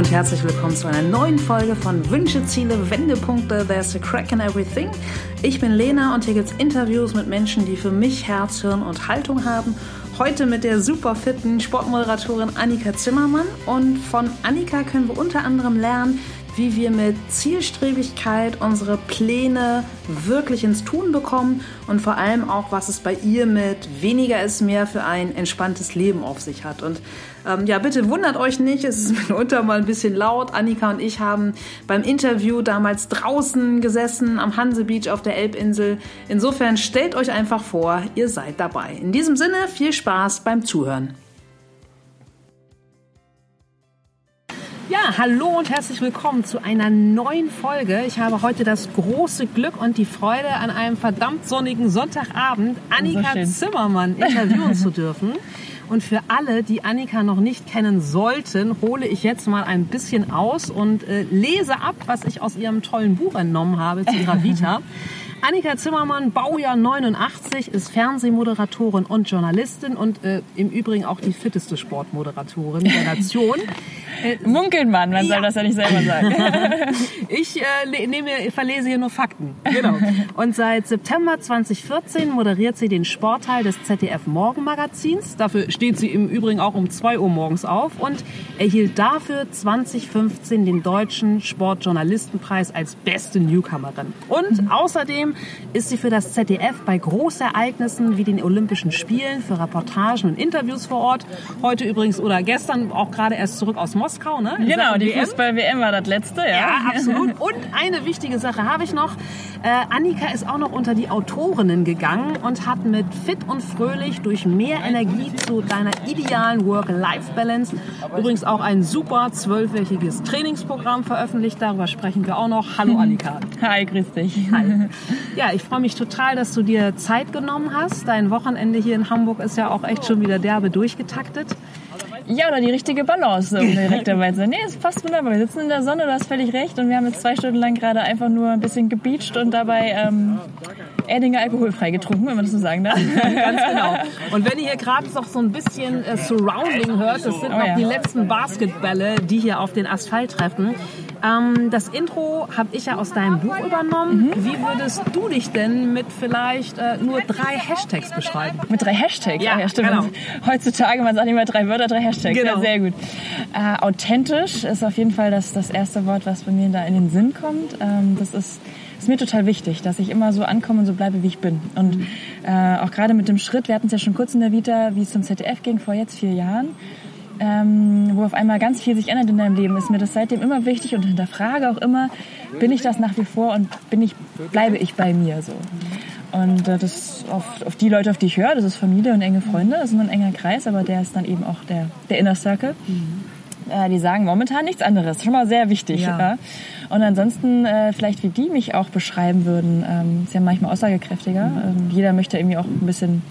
Und herzlich willkommen zu einer neuen Folge von Wünsche, Ziele, Wendepunkte. There's a crack in everything. Ich bin Lena und hier gibt es Interviews mit Menschen, die für mich Herz, Hirn und Haltung haben. Heute mit der super fitten Sportmoderatorin Annika Zimmermann. Und von Annika können wir unter anderem lernen, wie wir mit Zielstrebigkeit unsere Pläne wirklich ins Tun bekommen und vor allem auch, was es bei ihr mit weniger ist mehr für ein entspanntes Leben auf sich hat. Und ähm, ja, bitte wundert euch nicht, es ist mitunter mal ein bisschen laut. Annika und ich haben beim Interview damals draußen gesessen am Hanse Beach auf der Elbinsel. Insofern stellt euch einfach vor, ihr seid dabei. In diesem Sinne viel Spaß beim Zuhören. Ja, hallo und herzlich willkommen zu einer neuen Folge. Ich habe heute das große Glück und die Freude, an einem verdammt sonnigen Sonntagabend Annika so Zimmermann interviewen zu dürfen. Und für alle, die Annika noch nicht kennen sollten, hole ich jetzt mal ein bisschen aus und äh, lese ab, was ich aus ihrem tollen Buch entnommen habe zu ihrer Vita. Annika Zimmermann, Baujahr 89, ist Fernsehmoderatorin und Journalistin und äh, im Übrigen auch die fitteste Sportmoderatorin der Nation. Äh, Munkelt man, man ja. soll das ja nicht selber sagen. ich äh, nehme, verlese hier nur Fakten. Genau. Und seit September 2014 moderiert sie den Sportteil des ZDF Morgenmagazins. Dafür steht sie im Übrigen auch um 2 Uhr morgens auf und erhielt dafür 2015 den Deutschen Sportjournalistenpreis als beste Newcomerin. Und mhm. Außerdem ist sie für das ZDF bei Großereignissen wie den Olympischen Spielen für Reportagen und Interviews vor Ort. Heute übrigens oder gestern auch gerade erst zurück aus Moskau ne? genau, die Fußball-WM war das letzte, ja. Ja, absolut. Und eine wichtige Sache habe ich noch. Äh, Annika ist auch noch unter die Autorinnen gegangen und hat mit Fit und Fröhlich durch mehr Energie zu deiner idealen Work-Life-Balance übrigens auch ein super zwölfwöchiges Trainingsprogramm veröffentlicht. Darüber sprechen wir auch noch. Hallo Annika. Hi, grüß dich. Hi. Ja, ich freue mich total, dass du dir Zeit genommen hast. Dein Wochenende hier in Hamburg ist ja auch echt schon wieder derbe durchgetaktet. Ja, oder die richtige Balance, um direkt dabei zu sein. Nee, es passt wunderbar. Wir sitzen in der Sonne, du hast völlig recht. Und wir haben jetzt zwei Stunden lang gerade einfach nur ein bisschen gebeacht und dabei ähm, Erdinger alkoholfrei getrunken, wenn man das so sagen darf. Ganz genau. Und wenn ihr hier gerade noch so ein bisschen äh, Surrounding hört, das sind oh, noch ja. die letzten Basketbälle, die hier auf den Asphalt treffen. Ähm, das Intro habe ich ja aus deinem Buch übernommen. Mhm. Wie würdest du dich denn mit vielleicht äh, nur drei Hashtags beschreiben? Mit drei Hashtags? Ja, ja stimmt. Genau. Heutzutage, man sagt immer drei Wörter, drei Hashtags. Genau. Ja, sehr gut. Äh, authentisch ist auf jeden Fall das, das erste Wort, was bei mir da in den Sinn kommt. Ähm, das ist ist mir total wichtig, dass ich immer so ankomme und so bleibe, wie ich bin. Und mhm. äh, auch gerade mit dem Schritt, wir hatten es ja schon kurz in der Vita, wie es zum ZDF ging, vor jetzt vier Jahren ähm, wo auf einmal ganz viel sich ändert in deinem Leben, ist mir das seitdem immer wichtig und hinterfrage auch immer, bin ich das nach wie vor und bin ich, bleibe ich bei mir so. Und äh, das auf, auf die Leute, auf die ich höre, das ist Familie und enge Freunde, das ist nur ein enger Kreis, aber der ist dann eben auch der, der Inner Circle. Mhm. Äh, die sagen momentan nichts anderes, schon mal sehr wichtig. Ja. ja. Und ansonsten äh, vielleicht, wie die mich auch beschreiben würden, ähm, ist ja manchmal aussagekräftiger. Mhm. Ähm, jeder möchte irgendwie auch ein bisschen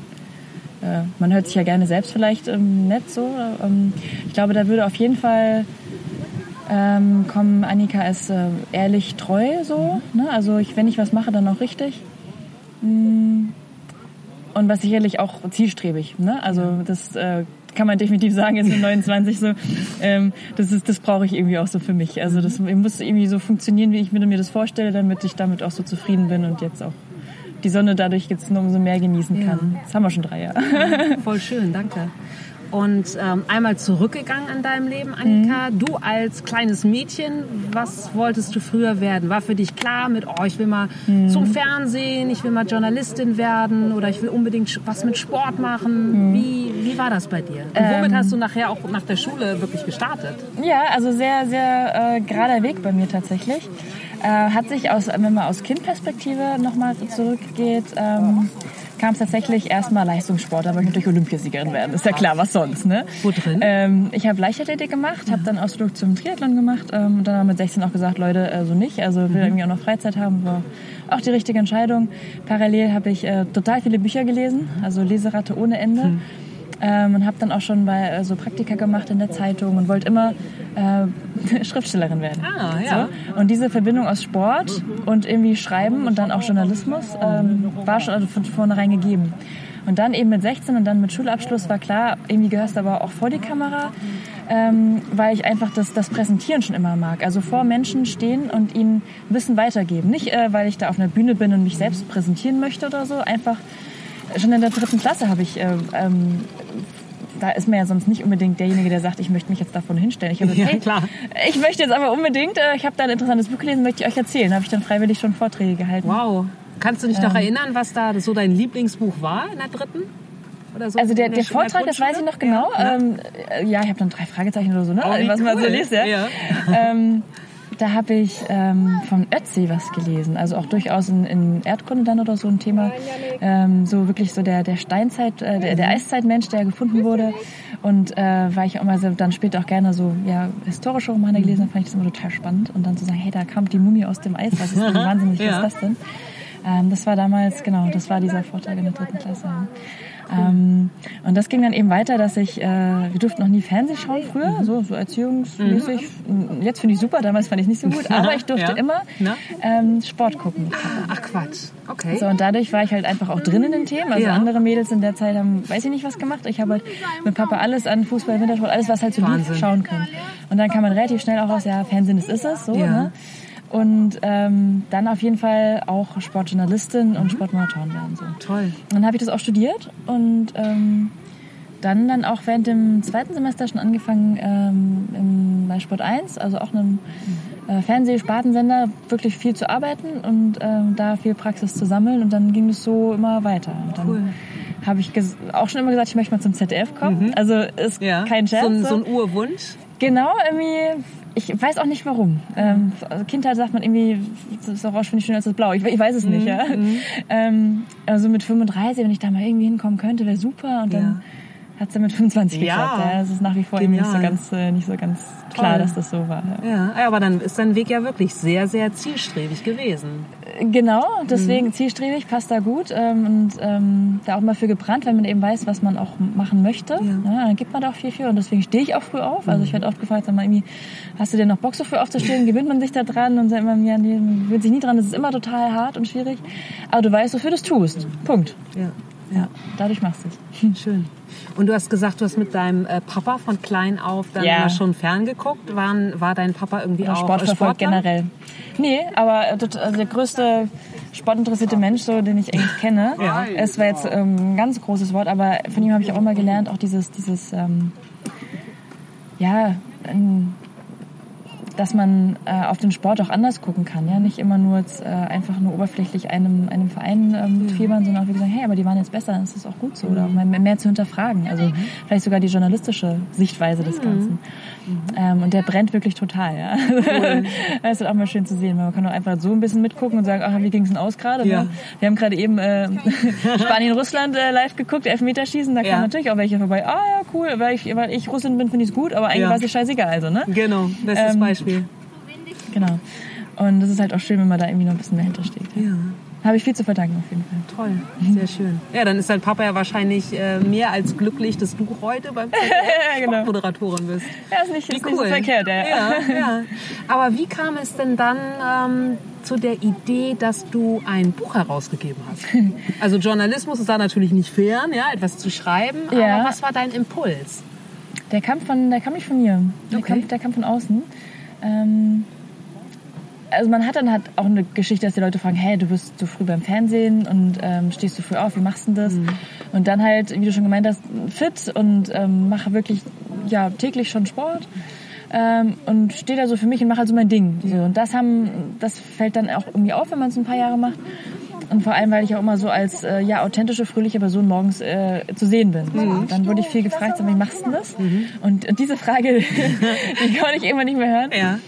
äh, man hört sich ja gerne selbst vielleicht ähm, nett so. Ähm, ich glaube, da würde auf jeden Fall ähm, kommen, Annika ist äh, ehrlich treu so. Ne? Also ich, wenn ich was mache, dann auch richtig. Mm. Und was sicherlich auch zielstrebig. Ne? Also das äh, kann man definitiv sagen, jetzt mit 29 so. Ähm, das ist, das brauche ich irgendwie auch so für mich. Also das muss irgendwie so funktionieren, wie ich mir das vorstelle, damit ich damit auch so zufrieden bin und jetzt auch die Sonne dadurch jetzt nur umso mehr genießen kann. Ja. Das haben wir schon drei Jahre. Ja, voll schön, danke. Und ähm, einmal zurückgegangen in deinem Leben, Annika. Mhm. Du als kleines Mädchen, was wolltest du früher werden? War für dich klar mit, oh, ich will mal mhm. zum Fernsehen, ich will mal Journalistin werden oder ich will unbedingt was mit Sport machen? Mhm. Wie, wie war das bei dir? Und womit ähm, hast du nachher auch nach der Schule wirklich gestartet? Ja, also sehr, sehr äh, gerader Weg bei mir tatsächlich. Äh, hat sich aus, wenn man aus Kindperspektive nochmal zurückgeht, ähm, kam es tatsächlich erstmal Leistungssport, da wollte ich natürlich Olympiasiegerin werden. Ist ja klar, was sonst. Ne? Wo drin? Ähm, ich habe Leichtathletik gemacht, habe dann Ausflug zum Triathlon gemacht ähm, und dann haben mit 16 auch gesagt, Leute, äh, so nicht. Also will mhm. irgendwie auch noch Freizeit haben, war auch die richtige Entscheidung. Parallel habe ich äh, total viele Bücher gelesen, also Leseratte ohne Ende. Mhm ähm, und habe dann auch schon bei äh, so Praktika gemacht in der Zeitung und wollte immer äh, Schriftstellerin werden. Ah, ja. So. Und diese Verbindung aus Sport und irgendwie Schreiben und dann auch Journalismus ähm, war schon also von vornherein gegeben. Und dann eben mit 16 und dann mit Schulabschluss war klar, irgendwie gehörst du aber auch vor die Kamera. ähm, weil ich einfach das, das Präsentieren schon immer mag. Also vor Menschen stehen und ihnen Wissen weitergeben. Nicht, äh, weil ich da auf einer Bühne bin und mich selbst präsentieren möchte oder so. Einfach schon in der dritten Klasse habe ich äh, ähm, da ist man ja sonst nicht unbedingt derjenige, der sagt, ich möchte mich jetzt davon hinstellen. Ich, habe ja, hey, klar. ich möchte jetzt aber unbedingt, äh, ich habe da ein interessantes Buch gelesen, möchte ich euch erzählen. Da habe ich dann freiwillig schon Vorträge gehalten. Wow. Kannst du dich ähm, noch erinnern, was da so dein Lieblingsbuch war in der dritten? So also der, der, der Vortrag, das weiß ich noch genau. Ja, ähm, ja ich habe dann drei Fragezeichen oder so, ne? Oh, was cool. man so liest, ja. ja. ähm, da habe ich ähm, von Ötzi was gelesen, also auch durchaus in, in Erdkunde dann oder so ein Thema, ähm, so wirklich so der, der Steinzeit, äh, der, der Eiszeitmensch, der gefunden wurde. Und äh, weil ich auch mal dann später auch gerne so ja, historische Romane gelesen. Habe, fand ich das immer total spannend. Und dann zu sagen, hey, da kam die Mumie aus dem Eis, was ist denn wahnsinnig, ja. was ist das denn? Ähm, das war damals, genau, das war dieser Vortrag in der dritten Klasse. Ähm, und das ging dann eben weiter, dass ich, äh, wir durften noch nie Fernsehen schauen früher, so, so erziehungsmäßig. Mhm. Jetzt finde ich super, damals fand ich nicht so gut, aber ich durfte ja. immer ähm, Sport gucken. Ach Quatsch, okay. So, und dadurch war ich halt einfach auch drin in den Themen. Also ja. andere Mädels in der Zeit haben, weiß ich nicht, was gemacht. Ich habe halt mit Papa alles an Fußball, Wintersport, alles, was halt so lief, schauen können. Und dann kann man relativ schnell auch aus, ja, Fernsehen, das ist es, so, ja. ne? Und ähm, dann auf jeden Fall auch Sportjournalistin und mhm. Sportmarathon werden. So. Toll. Dann habe ich das auch studiert und ähm, dann dann auch während dem zweiten Semester schon angefangen ähm, im, bei Sport 1, also auch einem äh, Fernsehspartensender, wirklich viel zu arbeiten und ähm, da viel Praxis zu sammeln und dann ging es so immer weiter. Und dann cool. habe ich auch schon immer gesagt, ich möchte mal zum ZDF kommen. Mhm. Also ist ja. kein Scherz. So ein, so ein Urwunsch. Genau, irgendwie ich weiß auch nicht warum. Ähm, also Kindheit sagt man irgendwie, das Orange finde ich schöner als das Blau. Ich, ich weiß es nicht, mhm. ja. Mhm. Ähm, also mit 35, wenn ich da mal irgendwie hinkommen könnte, wäre super. Und dann ja hat es ja mit 25 ja. geklappt. Ja. Das ist nach wie vor nicht so ganz, äh, nicht so ganz klar, dass das so war. Ja. ja, aber dann ist dein Weg ja wirklich sehr, sehr zielstrebig gewesen. Genau, deswegen mhm. zielstrebig, passt da gut ähm, und ähm, da auch mal für gebrannt, wenn man eben weiß, was man auch machen möchte. Ja. Ja, dann gibt man da auch viel für und deswegen stehe ich auch früh auf. Also ich mhm. werde oft gefragt, sag mal, irgendwie, hast du denn noch Bock so früh aufzustehen? Gewöhnt man sich da dran und sagt immer, ja, nee, man gewöhnt sich nie dran, das ist immer total hart und schwierig. Aber du weißt, wofür du es tust. Punkt. Ja. Ja, dadurch machst du es. Schön. Und du hast gesagt, du hast mit deinem äh, Papa von klein auf dann ja. schon ferngeguckt. War, war dein Papa irgendwie Oder auch Sport verfolgt generell? Nee, aber äh, also der größte sportinteressierte Mensch, so, den ich eigentlich kenne. Ja. Es war jetzt ähm, ein ganz großes Wort, aber von ihm habe ich auch immer gelernt, auch dieses, dieses ähm, ja, ein, dass man äh, auf den Sport auch anders gucken kann. Ja? Nicht immer nur jetzt, äh, einfach nur oberflächlich einem, einem Verein ähm, mhm. fiebern, sondern auch wirklich sagen, hey, aber die waren jetzt besser, dann ist das auch gut so. Oder auch mal mehr zu hinterfragen. Also mhm. vielleicht sogar die journalistische Sichtweise des mhm. Ganzen. Mhm. Ähm, und der brennt wirklich total. Ja? Cool. das ist auch mal schön zu sehen. Man kann auch einfach so ein bisschen mitgucken und sagen, ach, wie ging es denn aus gerade? Ja. Ne? Wir haben gerade eben äh, Spanien-Russland äh, live geguckt, Elfmeterschießen. Da ja. kamen natürlich auch welche vorbei. Ah ja, cool, weil ich, weil ich Russin bin, finde ich es gut, aber eigentlich ja. war es scheißegal. Also, ne? Genau, bestes ähm, Beispiel. Beispiel. Genau. Und das ist halt auch schön, wenn man da irgendwie noch ein bisschen dahinter steht. Ja. Habe ich viel zu verdanken auf jeden Fall. Toll, sehr schön. Ja, dann ist dein Papa ja wahrscheinlich äh, mehr als glücklich, dass du heute beim genau. Moderatorin bist. Ja, ist nicht, wie ist cool. nicht so verkehrt. Ja. ja. Ja, Aber wie kam es denn dann ähm, zu der Idee, dass du ein Buch herausgegeben hast? Also Journalismus ist da natürlich nicht fern, ja, etwas zu schreiben. Ja. Aber was war dein Impuls? Der kam von, der kam nicht von mir. Der, okay. kam, der kam von außen. Ähm, also man hat dann halt auch eine Geschichte, dass die Leute fragen, hey, du bist zu früh beim Fernsehen und ähm, stehst du früh auf, wie machst du das? Mhm. Und dann halt, wie du schon gemeint hast, fit und ähm, mache wirklich ja täglich schon Sport. Ähm, und stehe da so für mich und mache halt so mein Ding. So. Und das haben, das fällt dann auch irgendwie auf, wenn man es ein paar Jahre macht. Und vor allem, weil ich auch immer so als äh, ja authentische, fröhliche Person morgens äh, zu sehen bin. Mhm. Dann wurde ich viel gefragt, so, wie machst du das? Mhm. Und, und diese Frage, die kann ich irgendwann nicht mehr hören. Ja.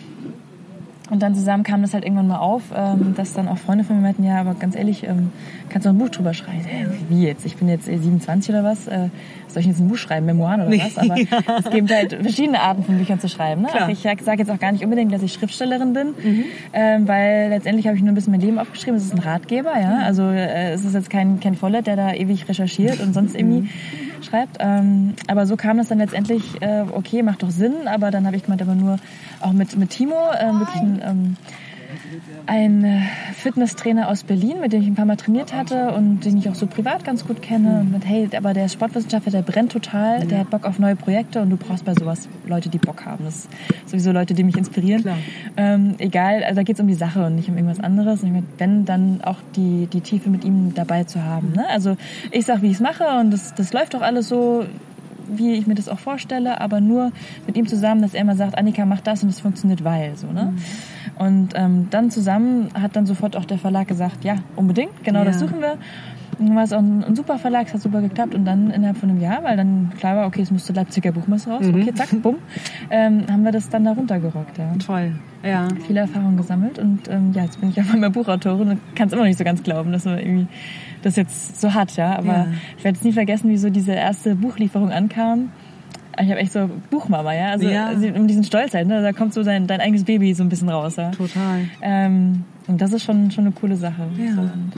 Und dann zusammen kam das halt irgendwann mal auf, ähm, dass dann auch Freunde von mir meinten, ja, aber ganz ehrlich, ähm, kannst du ein Buch drüber schreiben? Äh, wie jetzt? Ich bin jetzt 27 oder was? Äh, soll ich jetzt ein Buch schreiben, Memoiren oder was? Aber ja. es gibt halt verschiedene Arten von Büchern zu schreiben. Ne? Also ich sage jetzt auch gar nicht unbedingt, dass ich Schriftstellerin bin, mhm. ähm, weil letztendlich habe ich nur ein bisschen mein Leben aufgeschrieben. Es ist ein Ratgeber, ja. Mhm. Also äh, es ist jetzt kein Ken Follett, der da ewig recherchiert und sonst irgendwie mhm. Schreibt. Ähm, aber so kam es dann letztendlich, äh, okay, macht doch Sinn, aber dann habe ich gemeint, aber nur auch mit, mit Timo, äh, wirklich ein ähm, ein äh, Fitnesstrainer aus Berlin, mit dem ich ein paar Mal trainiert hatte und den ich auch so privat ganz gut kenne. Und mit, hey, aber der Sportwissenschaftler, der brennt total, der hat Bock auf neue Projekte und du brauchst bei sowas Leute, die Bock haben. Das sind sowieso Leute, die mich inspirieren. Ähm, egal, also da geht es um die Sache und nicht um irgendwas anderes. Und wenn, dann auch die, die Tiefe mit ihm dabei zu haben. Ne? Also ich sag, wie ich es mache und das, das läuft doch alles so, wie ich mir das auch vorstelle, aber nur mit ihm zusammen, dass er immer sagt, Annika, mach das und es funktioniert, weil so. Ne? Mhm. Und ähm, dann zusammen hat dann sofort auch der Verlag gesagt, ja, unbedingt, genau ja. das suchen wir. Und dann war es auch ein, ein, super Verlag, es hat super geklappt und dann innerhalb von einem Jahr, weil dann klar war, okay, es musste Leipziger Buchmesse raus, mhm. okay, zack, bumm, ähm, haben wir das dann da runtergerockt. Ja. Toll, ja. Viele Erfahrungen gesammelt und ähm, ja, jetzt bin ich auf einmal Buchautorin und kann es immer noch nicht so ganz glauben, dass man irgendwie das jetzt so hat, ja. Aber ja. ich werde es nie vergessen, wie so diese erste Buchlieferung ankam ich habe echt so Buchmama, ja. Also, ja. also um diesen Stolz halt, ne? Da kommt so dein, dein eigenes Baby so ein bisschen raus, ja. Total. Ähm, und das ist schon, schon eine coole Sache. Ja. So, und,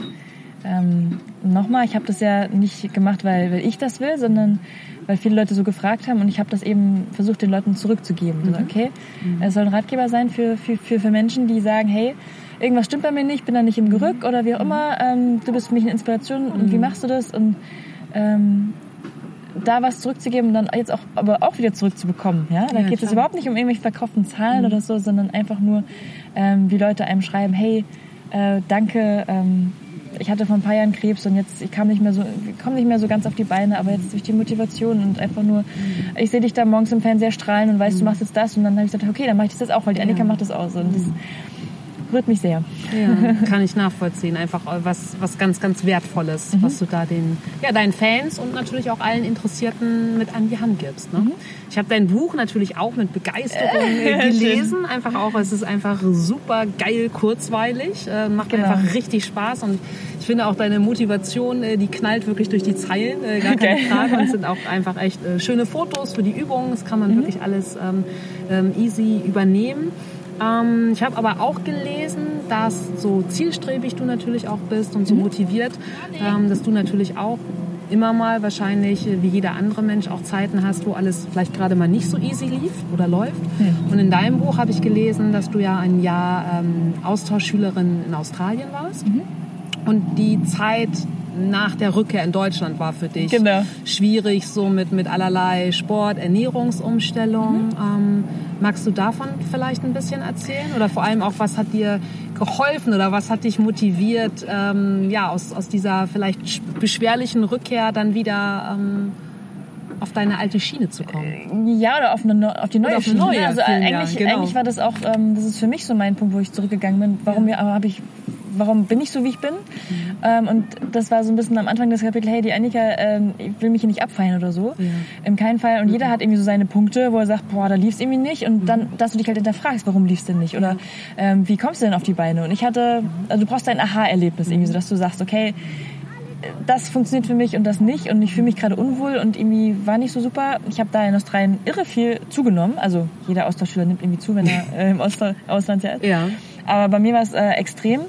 ähm, nochmal, ich habe das ja nicht gemacht, weil, weil ich das will, sondern weil viele Leute so gefragt haben und ich habe das eben versucht, den Leuten zurückzugeben. Mhm. So, okay, mhm. es soll ein Ratgeber sein für, für, für, für Menschen, die sagen, hey, irgendwas stimmt bei mir nicht, bin da nicht im Gerück oder wie auch immer, ähm, du bist für mich eine Inspiration und wie mhm. machst du das? Und ähm, da was zurückzugeben und dann jetzt auch, aber auch wieder zurückzubekommen. Ja? Da ja, geht es überhaupt nicht um irgendwelche verkauften Zahlen mhm. oder so, sondern einfach nur, ähm, wie Leute einem schreiben, hey, äh, danke, ähm, ich hatte vor ein paar Jahren Krebs und jetzt ich kam nicht mehr so komme nicht mehr so ganz auf die Beine, aber jetzt durch die Motivation und einfach nur mhm. ich sehe dich da morgens im Fernseher strahlen und weißt, mhm. du machst jetzt das und dann habe ich gesagt, okay, dann mache ich das jetzt auch, weil die Annika ja. macht das auch so und das mhm berührt mich sehr. Ja, kann ich nachvollziehen. Einfach was, was ganz, ganz Wertvolles, mhm. was du da den, ja, deinen Fans und natürlich auch allen Interessierten mit an die Hand gibst. Ne? Mhm. Ich habe dein Buch natürlich auch mit Begeisterung äh, gelesen. einfach auch, es ist einfach super geil, kurzweilig, äh, macht genau. einfach richtig Spaß und ich finde auch deine Motivation, äh, die knallt wirklich durch die Zeilen, äh, gar keine okay. Frage. Und sind auch einfach echt äh, schöne Fotos für die Übungen. Das kann man mhm. wirklich alles ähm, ähm, easy übernehmen. Ähm, ich habe aber auch gelesen, dass so zielstrebig du natürlich auch bist und so mhm. motiviert, ähm, dass du natürlich auch immer mal wahrscheinlich wie jeder andere Mensch auch Zeiten hast, wo alles vielleicht gerade mal nicht so easy lief oder läuft. Mhm. Und in deinem Buch habe ich gelesen, dass du ja ein Jahr ähm, Austauschschülerin in Australien warst. Mhm. Und die Zeit nach der Rückkehr in Deutschland war für dich genau. schwierig, so mit, mit allerlei Sport, Ernährungsumstellung. Mhm. Ähm, magst du davon vielleicht ein bisschen erzählen? Oder vor allem auch, was hat dir geholfen oder was hat dich motiviert, ähm, ja, aus, aus dieser vielleicht beschwerlichen Rückkehr dann wieder ähm, auf deine alte Schiene zu kommen. Ja, oder auf, eine, auf die neue auf Schiene. Neue, also eigentlich, genau. eigentlich war das auch, ähm, das ist für mich so mein Punkt, wo ich zurückgegangen bin. Warum ja. habe ich warum bin ich so, wie ich bin? Mhm. Ähm, und das war so ein bisschen am Anfang des Kapitels, hey, die Annika ähm, will mich hier nicht abfeiern oder so. Ja. In keinem Fall. Und mhm. jeder hat irgendwie so seine Punkte, wo er sagt, boah, da lief es irgendwie nicht. Und mhm. dann, dass du dich halt hinterfragst, warum lief es denn nicht? Oder ähm, wie kommst du denn auf die Beine? Und ich hatte, also du brauchst ein Aha-Erlebnis irgendwie, so dass du sagst, okay, das funktioniert für mich und das nicht und ich fühle mich gerade unwohl und irgendwie war nicht so super. Ich habe da in Australien irre viel zugenommen. Also jeder Austauschschüler nimmt irgendwie zu, wenn er äh, im Ausland ja ist. Ja. Aber bei mir war es äh, extrem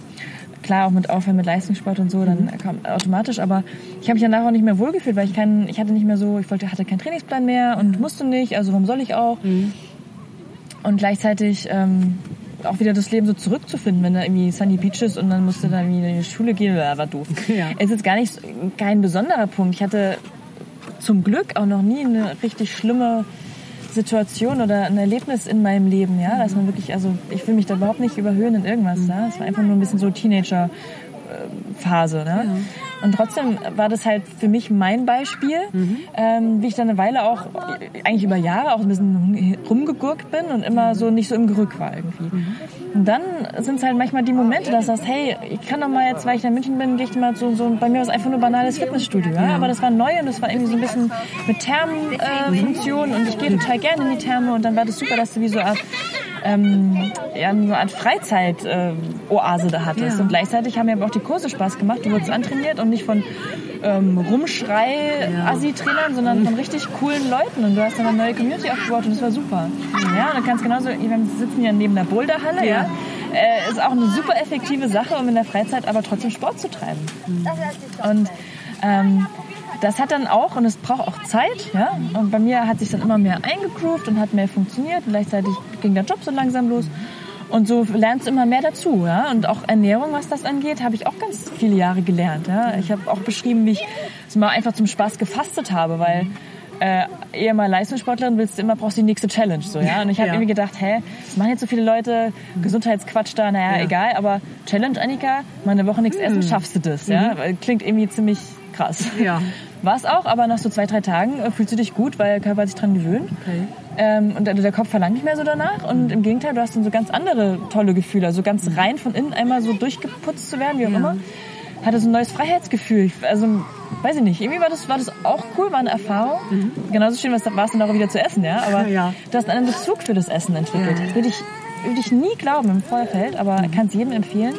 klar auch mit Aufhören mit Leistungssport und so, dann mhm. kam automatisch. Aber ich habe mich danach auch nicht mehr wohlgefühlt, weil ich keinen, ich hatte nicht mehr so, ich wollte, hatte keinen Trainingsplan mehr und musste nicht. Also warum soll ich auch? Mhm. Und gleichzeitig ähm, auch wieder das Leben so zurückzufinden, wenn da irgendwie Sunny Beaches und dann musste da irgendwie in die Schule gehen, ja, war doof. Ja. Es ist gar nicht kein besonderer Punkt. Ich hatte zum Glück auch noch nie eine richtig schlimme Situation oder ein Erlebnis in meinem Leben, ja, dass man wirklich, also ich will mich da überhaupt nicht überhöhen in irgendwas, ja. Es war einfach nur ein bisschen so Teenager Phase. Ne? Ja. Und trotzdem war das halt für mich mein Beispiel, mhm. ähm, wie ich dann eine Weile auch, eigentlich über Jahre auch ein bisschen rumgegurkt bin und immer so nicht so im Gerück war irgendwie. Mhm. Und dann sind es halt manchmal die Momente, dass du sagst, hey, ich kann doch mal jetzt, weil ich in München bin, gehe ich mal so, so bei mir war es einfach nur banales Fitnessstudio. Ja? Aber das war neu und das war irgendwie so ein bisschen mit Thermenfunktion äh, und ich gehe total gerne in die Therme und dann war das super, dass du wie so Art ähm, ja, eine Art Freizeit-Oase äh, da hattest. Ja. Und gleichzeitig haben mir aber auch die Kurse Spaß gemacht. Du wurdest antrainiert und nicht von ähm, Rumschrei-Assi-Trainern, sondern von richtig coolen Leuten. Und du hast dann eine neue Community aufgebaut und das war super. Ja, und dann kannst genauso, wir sitzen ja neben der Boulderhalle, ja. ja. Äh, ist auch eine super effektive Sache, um in der Freizeit aber trotzdem Sport zu treiben. Mhm. Und ähm, das hat dann auch, und es braucht auch Zeit, ja. Und bei mir hat sich dann immer mehr eingegroovt und hat mehr funktioniert. Und gleichzeitig ging der Job so langsam los. Und so lernst du immer mehr dazu. Ja? Und auch Ernährung, was das angeht, habe ich auch ganz viele Jahre gelernt. Ja? Ich habe auch beschrieben, wie ich es mal einfach zum Spaß gefastet habe, weil äh, eher mal Leistungssportlerin willst du immer, brauchst du die nächste Challenge. So, ja? Und ich habe ja. irgendwie gedacht, hä, was machen jetzt so viele Leute? Gesundheitsquatsch da, naja, ja. egal, aber Challenge, Annika, mal eine Woche nichts essen, mhm. schaffst du das. Mhm. Ja? Klingt irgendwie ziemlich krass. Ja. War es auch, aber nach so zwei, drei Tagen äh, fühlst du dich gut, weil der Körper hat sich dran gewöhnt. Okay. Ähm, und der Kopf verlangt nicht mehr so danach. Und im Gegenteil, du hast dann so ganz andere tolle Gefühle. Also ganz mhm. rein von innen einmal so durchgeputzt zu werden, wie auch ja. immer. Hatte so ein neues Freiheitsgefühl. Also, weiß ich nicht. Irgendwie war das, war das auch cool, war eine Erfahrung. Mhm. Genauso schön war es dann auch wieder zu essen, ja. Aber ja. du hast einen Bezug für das Essen entwickelt. Ja. Würde ich, würde ich nie glauben im Vorfeld, aber mhm. kann es jedem empfehlen.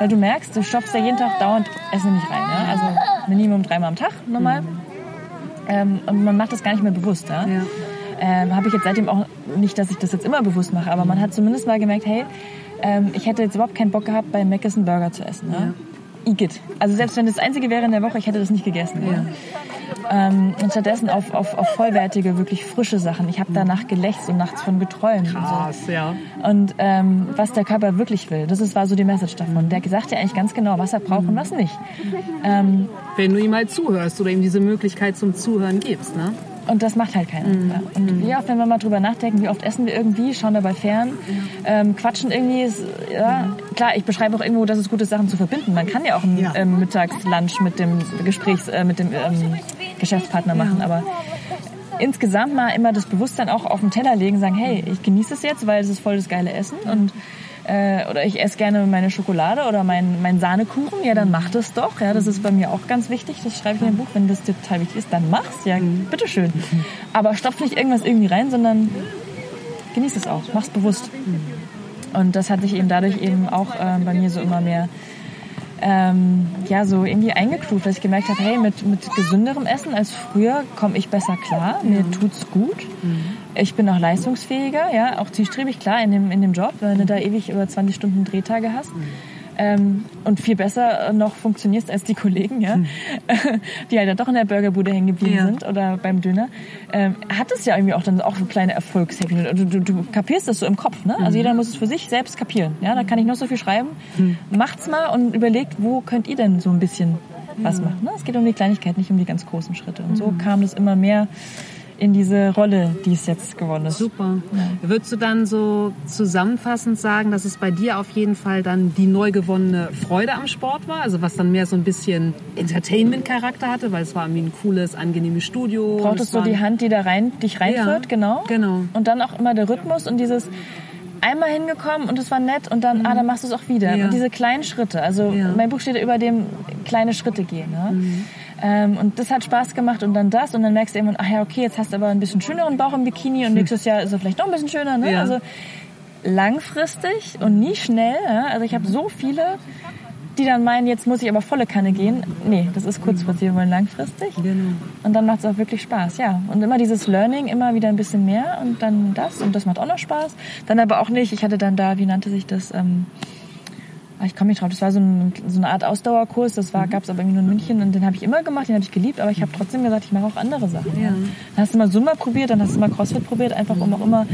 Weil du merkst, du schaffst ja jeden Tag dauernd Essen nicht rein. Ja? Also Minimum dreimal am Tag normal. Mhm. Ähm, und man macht das gar nicht mehr bewusst. Ja? ja. Ähm, Habe ich jetzt seitdem auch nicht, dass ich das jetzt immer bewusst mache, aber man hat zumindest mal gemerkt, hey, ähm, ich hätte jetzt überhaupt keinen Bock gehabt, bei Mc's einen Burger zu essen. Ja? Igitt. Also selbst wenn das einzige wäre in der Woche, ich hätte das nicht gegessen. Ja. Ähm, und stattdessen auf, auf, auf vollwertige, wirklich frische Sachen. Ich habe danach gelächzt und nachts von geträumt. Krass, und so. ja. Und ähm, was der Körper wirklich will, das ist, war so die Message davon. Der sagt ja eigentlich ganz genau, was er braucht und was nicht. Ähm, wenn du ihm halt zuhörst oder ihm diese Möglichkeit zum Zuhören gibst, ne? Und das macht halt keiner. Mhm. Und wie oft, wenn wir mal drüber nachdenken, wie oft essen wir irgendwie, schauen dabei fern, ähm, quatschen irgendwie. Ist, ja, klar, ich beschreibe auch irgendwo, dass es gut ist, Sachen zu verbinden. Man kann ja auch ein ja. ähm, Mittagslunch mit dem Gesprächs, äh, mit dem ähm, Geschäftspartner machen, aber insgesamt mal immer das Bewusstsein auch auf den Teller legen, sagen, hey, ich genieße es jetzt, weil es ist voll das geile Essen und äh, oder ich esse gerne meine Schokolade oder mein, mein Sahnekuchen, ja, dann mach das doch. Ja, das ist bei mir auch ganz wichtig. Das schreibe ich in dem Buch. Wenn das dir total wichtig ist, dann mach's. Ja, mhm. bitteschön. Aber stopf nicht irgendwas irgendwie rein, sondern genieß es auch. Mach's bewusst. Und das hat sich eben dadurch eben auch äh, bei mir so immer mehr ähm, ja, so irgendwie eingekruft, dass ich gemerkt habe, hey, mit, mit gesünderem Essen als früher komme ich besser klar, mir tut's gut. Mhm. Ich bin auch leistungsfähiger, ja, auch zielstrebig, klar, in dem, in dem Job, wenn du da ewig über 20 Stunden Drehtage hast. Mhm. Ähm, und viel besser noch funktionierst als die Kollegen, ja, hm. die halt dann doch in der Burgerbude hängen geblieben ja. sind oder beim Döner, ähm, hat es ja irgendwie auch dann auch so kleine Erfolgshäppchen. Du, du, du kapierst das so im Kopf, ne? Also mhm. jeder muss es für sich selbst kapieren. Ja, da kann ich noch so viel schreiben. Mhm. Macht's mal und überlegt, wo könnt ihr denn so ein bisschen was machen. Ne? Es geht um die Kleinigkeit, nicht um die ganz großen Schritte. Und so mhm. kam das immer mehr in diese Rolle, die es jetzt geworden ist. Super. Ja. Würdest du dann so zusammenfassend sagen, dass es bei dir auf jeden Fall dann die neu gewonnene Freude am Sport war? Also was dann mehr so ein bisschen Entertainment-Charakter hatte, weil es war irgendwie ein cooles, angenehmes Studio. Brauchtest du die Hand, die da rein, dich reinführt, ja, genau. Genau. Und dann auch immer der Rhythmus und dieses einmal hingekommen und es war nett und dann, mhm. ah, dann machst du es auch wieder. Ja. Und diese kleinen Schritte. Also mein Buch steht über dem kleine Schritte gehen. Ne? Mhm. Ähm, und das hat Spaß gemacht und dann das und dann merkst du irgendwann, ach ja, okay, jetzt hast du aber ein bisschen schöneren Bauch im Bikini und hm. nächstes Jahr ist er vielleicht noch ein bisschen schöner. Ne? Ja. Also langfristig und nie schnell. Ja? Also ich habe so viele, die dann meinen, jetzt muss ich aber volle Kanne gehen. Nee, das ist kurzfristig, wir wollen langfristig. Genau. Und dann macht es auch wirklich Spaß, ja. Und immer dieses Learning, immer wieder ein bisschen mehr und dann das und das macht auch noch Spaß. Dann aber auch nicht, ich hatte dann da, wie nannte sich das, ähm, ich komme nicht drauf. Das war so, ein, so eine Art Ausdauerkurs. Das war, mhm. gab es aber irgendwie nur in München und den habe ich immer gemacht, den habe ich geliebt. Aber ich habe trotzdem gesagt, ich mache auch andere Sachen. Ja. Dann hast du mal Zumba probiert, dann hast du mal Crossfit probiert, einfach um auch immer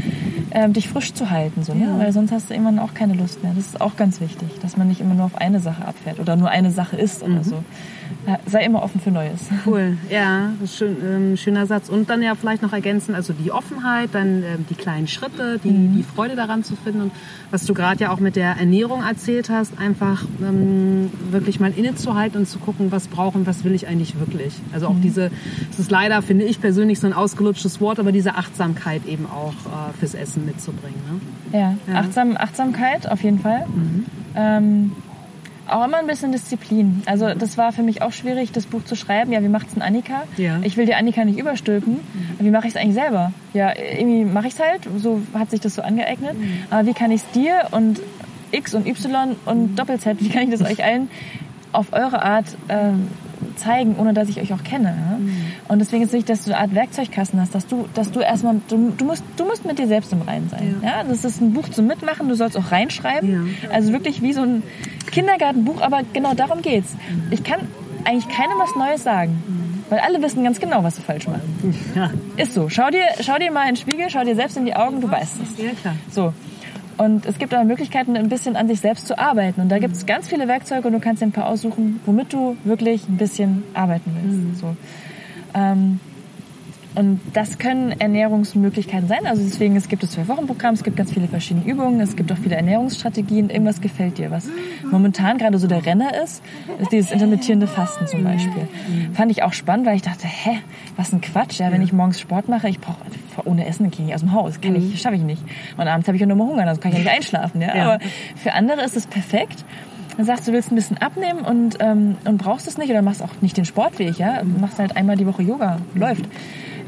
ähm, dich frisch zu halten, so, ne? Ja. weil sonst hast du irgendwann auch keine Lust mehr. Das ist auch ganz wichtig, dass man nicht immer nur auf eine Sache abfährt oder nur eine Sache isst mhm. oder so. Sei immer offen für Neues. Cool, ja, schön, ähm, schöner Satz. Und dann ja vielleicht noch ergänzen, also die Offenheit, dann ähm, die kleinen Schritte, die, mhm. die Freude daran zu finden. Und was du gerade ja auch mit der Ernährung erzählt hast, einfach ähm, wirklich mal innezuhalten und zu gucken, was brauchen, was will ich eigentlich wirklich. Also auch mhm. diese, es ist leider, finde ich persönlich, so ein ausgelutschtes Wort, aber diese Achtsamkeit eben auch äh, fürs Essen mitzubringen. Ne? Ja, ja. Achtsam, Achtsamkeit auf jeden Fall. Mhm. Auch immer ein bisschen Disziplin. Also das war für mich auch schwierig, das Buch zu schreiben. Ja, wie macht's denn Annika? Ja. Ich will die Annika nicht überstülpen. Mhm. Wie mache ich es eigentlich selber? Ja, irgendwie mache ich es halt. So hat sich das so angeeignet. Mhm. Aber wie kann ich es dir und X und Y und Doppel-Z, wie kann ich das euch allen auf eure Art ähm, zeigen, ohne dass ich euch auch kenne. Ja? Mhm. Und deswegen ist es wichtig, dass du eine Art Werkzeugkasten hast, dass du, dass du erstmal, du, du, musst, du musst mit dir selbst im Reinen sein. Ja. ja. Das ist ein Buch zum Mitmachen, du sollst auch reinschreiben. Ja. Also wirklich wie so ein Kindergartenbuch, aber genau darum geht's. Mhm. Ich kann eigentlich keinem was Neues sagen. Mhm. Weil alle wissen ganz genau, was sie falsch machen. Ja. Ist so. Schau dir, schau dir mal in den Spiegel, schau dir selbst in die Augen, du weißt es. Ja, klar. So. Und es gibt aber Möglichkeiten, ein bisschen an sich selbst zu arbeiten. Und da gibt es ganz viele Werkzeuge und du kannst dir ein paar aussuchen, womit du wirklich ein bisschen arbeiten willst. Mhm. So. Ähm, und das können Ernährungsmöglichkeiten sein. Also deswegen, es gibt das Zwei-Wochen-Programm, es gibt ganz viele verschiedene Übungen, es gibt auch viele Ernährungsstrategien. Irgendwas gefällt dir. Was momentan gerade so der Renner ist, ist dieses intermittierende Fasten zum Beispiel. Fand ich auch spannend, weil ich dachte, hä, was ein Quatsch. Ja, wenn ich morgens Sport mache, ich brauche ohne Essen gehe ich aus dem Haus. Kann ich, schaffe ich nicht. Und abends habe ich ja nur mal Hunger, also kann ich ja nicht einschlafen. Ja? Aber für andere ist es perfekt dann sagst du, willst ein bisschen abnehmen und, ähm, und brauchst es nicht oder machst auch nicht den Sportweg, ja? machst halt einmal die Woche Yoga, läuft.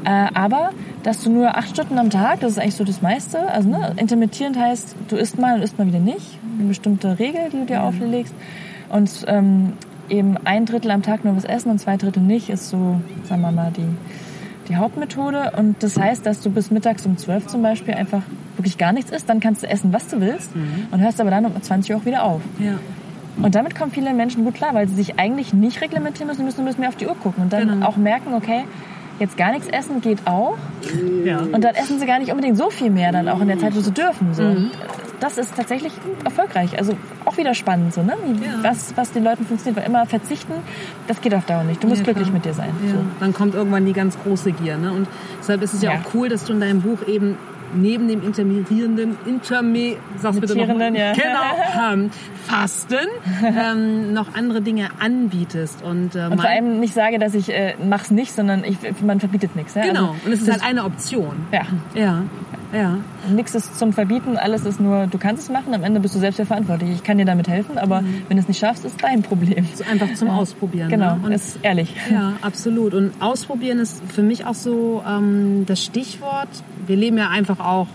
Äh, aber, dass du nur acht Stunden am Tag, das ist eigentlich so das meiste, also ne, intermittierend heißt, du isst mal und isst mal wieder nicht. Eine bestimmte Regel, die du dir auflegst. Und ähm, eben ein Drittel am Tag nur was essen und zwei Drittel nicht, ist so, sagen wir mal, die, die Hauptmethode. Und das heißt, dass du bis mittags um zwölf zum Beispiel einfach wirklich gar nichts isst, dann kannst du essen, was du willst mhm. und hörst aber dann um 20 Uhr auch wieder auf. Ja. Und damit kommen viele Menschen gut klar, weil sie sich eigentlich nicht reglementieren müssen, müssen ein bisschen mehr auf die Uhr gucken und dann genau. auch merken, okay, jetzt gar nichts essen geht auch. Ja. Und dann essen sie gar nicht unbedingt so viel mehr dann auch in der Zeit, wo sie dürfen. So. Mhm. Das ist tatsächlich erfolgreich. Also auch wieder spannend, so, ne? Ja. was, was den Leuten funktioniert. Weil immer verzichten, das geht auf Dauer nicht. Du musst ja, glücklich mit dir sein. So. Dann kommt irgendwann die ganz große Gier. Ne? Und deshalb ist es ja, auch cool, dass du in deinem Buch eben neben dem intermittierenden, interme, sag's bitte noch mal, ja. genau, ähm, Fasten ähm, noch andere Dinge anbietest. Und, äh, und vor allem nicht sage, dass ich äh, mach's nicht, sondern ich, man verbietet nichts. Ja? Genau, also, und es ist halt eine Option. Ja. Ja. Ja. Nichts ist zum Verbieten, alles ist nur, du kannst es machen, am Ende bist du selbst verantwortlich. Ich kann dir damit helfen, aber mhm. wenn du es nicht schaffst, ist dein Problem. So einfach zum ja. Ausprobieren. Genau, ne? und ist ehrlich. Ja, absolut. Und Ausprobieren ist für mich auch so ähm, das Stichwort. Wir leben ja einfach auch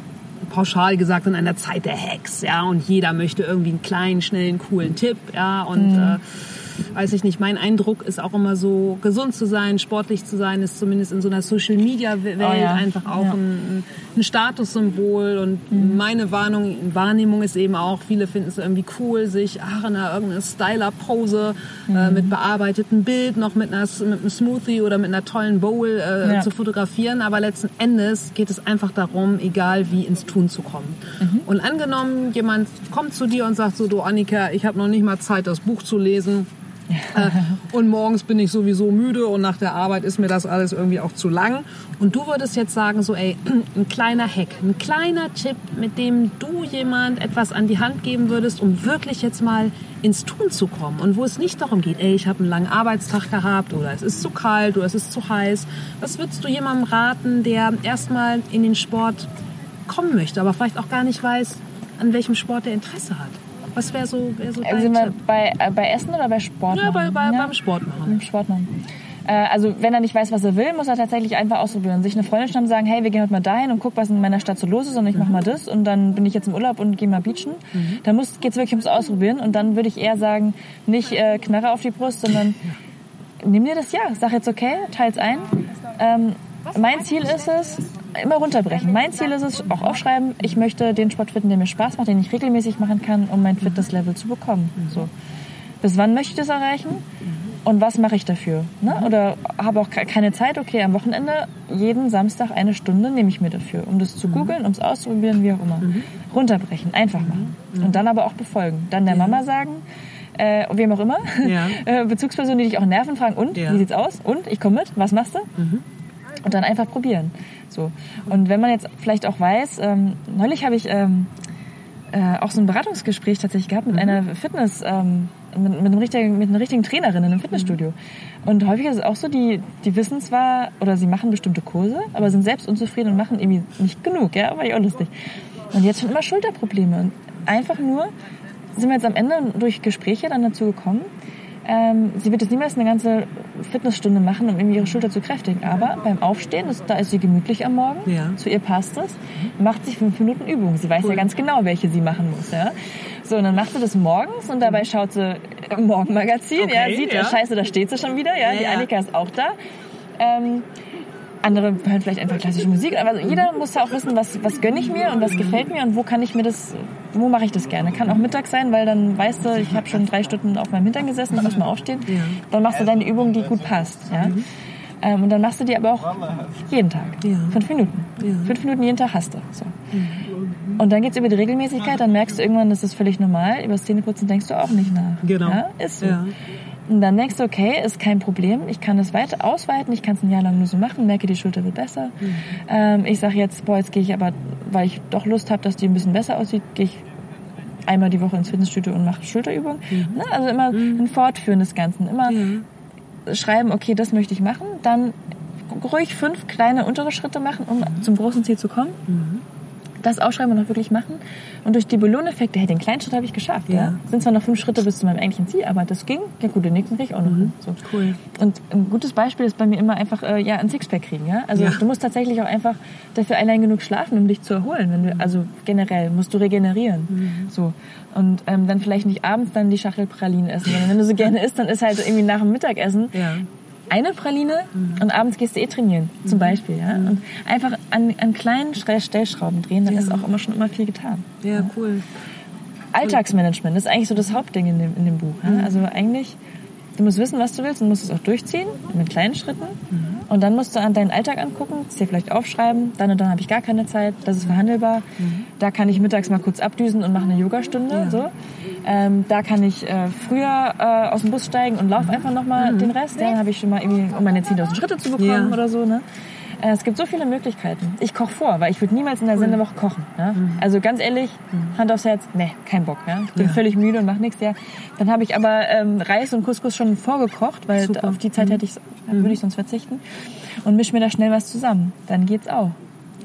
pauschal gesagt in einer Zeit der Hacks, ja, und jeder möchte irgendwie einen kleinen, schnellen, coolen Tipp, ja, und mhm. äh, weiß ich nicht, mein Eindruck ist auch immer so, gesund zu sein, sportlich zu sein, ist zumindest in so einer Social-Media-Welt oh ja. einfach auch ja. ein, ein, Statussymbol. Und mhm. meine Warnung, Wahrnehmung ist eben auch, viele finden es irgendwie cool, sich ach, in einer irgendeiner Styler-Pose äh, mhm. äh, mit bearbeitetem Bild, noch mit, einer, mit einem Smoothie oder mit einer tollen Bowl äh, ja. zu fotografieren. Aber letzten Endes geht es einfach darum, egal wie, ins Tun zu kommen. Mhm. Und angenommen, jemand kommt zu dir und sagt so, du Annika, ich habe noch nicht mal Zeit, das Buch zu lesen und morgens bin ich sowieso müde und nach der Arbeit ist mir das alles irgendwie auch zu lang. Und du würdest jetzt sagen, so, ey, ein kleiner Hack, ein kleiner Tipp, mit dem du jemand etwas an die Hand geben würdest, um wirklich jetzt mal ins Tun zu kommen und wo es nicht darum geht, ey, ich habe einen langen Arbeitstag gehabt oder es ist zu kalt oder es ist zu heiß. Was würdest du jemandem raten, der erstmal in den Sport kommen möchte, aber vielleicht auch gar nicht weiß, an welchem Sport er Interesse hat? Was wäre so, wär so also dein Tipp? Bei, äh, bei Essen oder bei Sport? Ja, bei, bei, ja? beim Sport machen. Beim Sport machen. Äh, also wenn er nicht weiß, was er will, muss er tatsächlich einfach ausprobieren. Sich eine Freundin schnappen und sagen, hey, wir gehen heute mal dahin und guck, was in meiner Stadt so los ist und ich mhm. mache mal das und dann bin ich jetzt im Urlaub und gehe mal beachen. Mhm. Dann geht es wirklich ums Ausprobieren und dann würde ich eher sagen, nicht äh, Knarre auf die Brust, sondern nimm dir das ja, sag jetzt okay, teils ein. Ähm, mein Ziel ist es, immer runterbrechen. Mein Ziel ist es, auch aufschreiben, ich möchte den Sport finden, der mir Spaß macht, den ich regelmäßig machen kann, um mein Fitnesslevel zu bekommen. So. Bis wann möchte ich das erreichen? Und was mache ich dafür? Ne? Oder habe auch keine Zeit, okay, am Wochenende, jeden Samstag eine Stunde nehme ich mir dafür, um das zu mhm. googeln, um es auszuprobieren, wie auch immer. Mhm. Runterbrechen, einfach machen. Mhm. Und dann aber auch befolgen. Dann der. Mama sagen, äh, wem auch immer, ja. Äh, Bezugspersonen, die dich auch nerven, fragen, und, ja. wie sieht's aus? Und, ich komme mit, was machst du? Mhm. Und dann einfach probieren. So. Und wenn man jetzt vielleicht auch weiß, ähm, neulich habe ich ähm, äh, auch so ein Beratungsgespräch tatsächlich gehabt mit mhm. einer Fitness, ähm, mit, mit, einem richtigen, mit einer richtigen Trainerin in einem Fitnessstudio. Mhm. Und häufig ist es auch so, die, die wissen zwar oder sie machen bestimmte Kurse, aber sind selbst unzufrieden und machen irgendwie nicht genug, ja, war ja auch lustig. Und jetzt schon immer Schulterprobleme. Und einfach nur sind wir jetzt am Ende durch Gespräche dann dazu gekommen, ähm, sie wird jetzt niemals eine ganze Fitnessstunde machen, um irgendwie ihre Schulter zu kräftigen. Aber beim Aufstehen, das, da ist sie gemütlich am Morgen, ja. zu ihr passt es, macht sie fünf Minuten Übung. Sie weiß cool. ja ganz genau, welche sie machen muss. Ja? So, und dann macht sie das morgens und dabei schaut sie im Morgenmagazin, okay, ja, sieht, ja. scheiße, da steht sie schon wieder, ja, ja die Annika ist auch da. Ähm, andere hören vielleicht einfach klassische Musik. Aber jeder muss ja auch wissen, was, was gönne ich mir und was gefällt mir und wo kann ich mir das, wo mache ich das gerne. Kann auch Mittag sein, weil dann weißt du, ich habe schon drei Stunden auf meinem Hintern gesessen, dann muss mal aufstehen. Dann machst du deine Übung, die gut passt. Ja? Ähm, und dann machst du die aber auch jeden Tag. Ja. Fünf Minuten. Ja. Fünf Minuten jeden Tag hast du. So. Und dann geht's über die Regelmäßigkeit, dann merkst du irgendwann, das ist völlig normal. Über das Zähneputzen denkst du auch nicht nach. Genau. Ja? Ist so. Ja. Und dann denkst du, okay, ist kein Problem, ich kann es weiter ausweiten, ich kann es ein Jahr lang nur so machen, merke, die Schulter wird besser. Mhm. Ähm, ich sage jetzt, boah, jetzt gehe ich aber, weil ich doch Lust habe, dass die ein bisschen besser aussieht, gehe ich einmal die Woche ins Fitnessstudio und mache Schulterübungen. Ne? Also immer ein Fortführen des Ganzen. Immer schreiben, okay, das möchte ich machen, dann ruhig fünf kleine untere Schritte machen, um zum großen Ziel zu kommen. Das aufschreiben und auch wirklich machen. Und durch die Belohneffekte, hey, den kleinen Schritt habe ich geschafft. Ja. Ja. Sind zwar noch fünf Schritte bis zu meinem eigentlichen Ziel, aber das ging. Ja gut, den nächsten kriege ich auch noch hin. So. Cool. Und ein gutes Beispiel ist bei mir immer einfach, äh, ja, ein Sixpack kriegen. Ja? Also Ja. du musst tatsächlich auch einfach dafür allein genug schlafen, um dich zu erholen. Wenn du, also generell musst du regenerieren. So. Und ähm, dann vielleicht nicht abends dann die Schachtel Pralinen essen. Sondern wenn du so gerne isst, dann ist halt irgendwie nach dem Mittagessen Ja. Eine Praline und abends gehst du eh trainieren, zum Beispiel. Ja? Und einfach an, an kleinen Stell- Stellschrauben drehen, dann ist auch immer schon immer viel getan. Ja, cool. Alltagsmanagement ist eigentlich so das Hauptding in dem, in dem Buch. Ja? Also eigentlich, du musst wissen, was du willst und musst es auch durchziehen mit kleinen Schritten. Und dann musst du an deinen Alltag angucken, es dir vielleicht aufschreiben. Dann und dann habe ich gar keine Zeit, das ist verhandelbar. Da kann ich mittags mal kurz abdüsen und mache eine Yogastunde. So. Ähm, da kann ich äh, früher äh, aus dem Bus steigen und laufe einfach nochmal den Rest. Ja, dann habe ich schon mal irgendwie, um meine 10.000 Schritte zu bekommen Ja. oder so. Ne? Äh, Es gibt so viele Möglichkeiten. Ich koche vor, weil ich würde niemals in der Sendewoche kochen. Ja? Also ganz ehrlich, Hand aufs Herz, nee, kein Bock. Ja? Ich bin Ja. völlig müde und mache nichts. Ja. Dann habe ich aber ähm, Reis und Couscous schon vorgekocht, weil Super. auf die Zeit hätte ich, würde ich sonst verzichten. Und misch mir da schnell was zusammen. Dann geht's auch.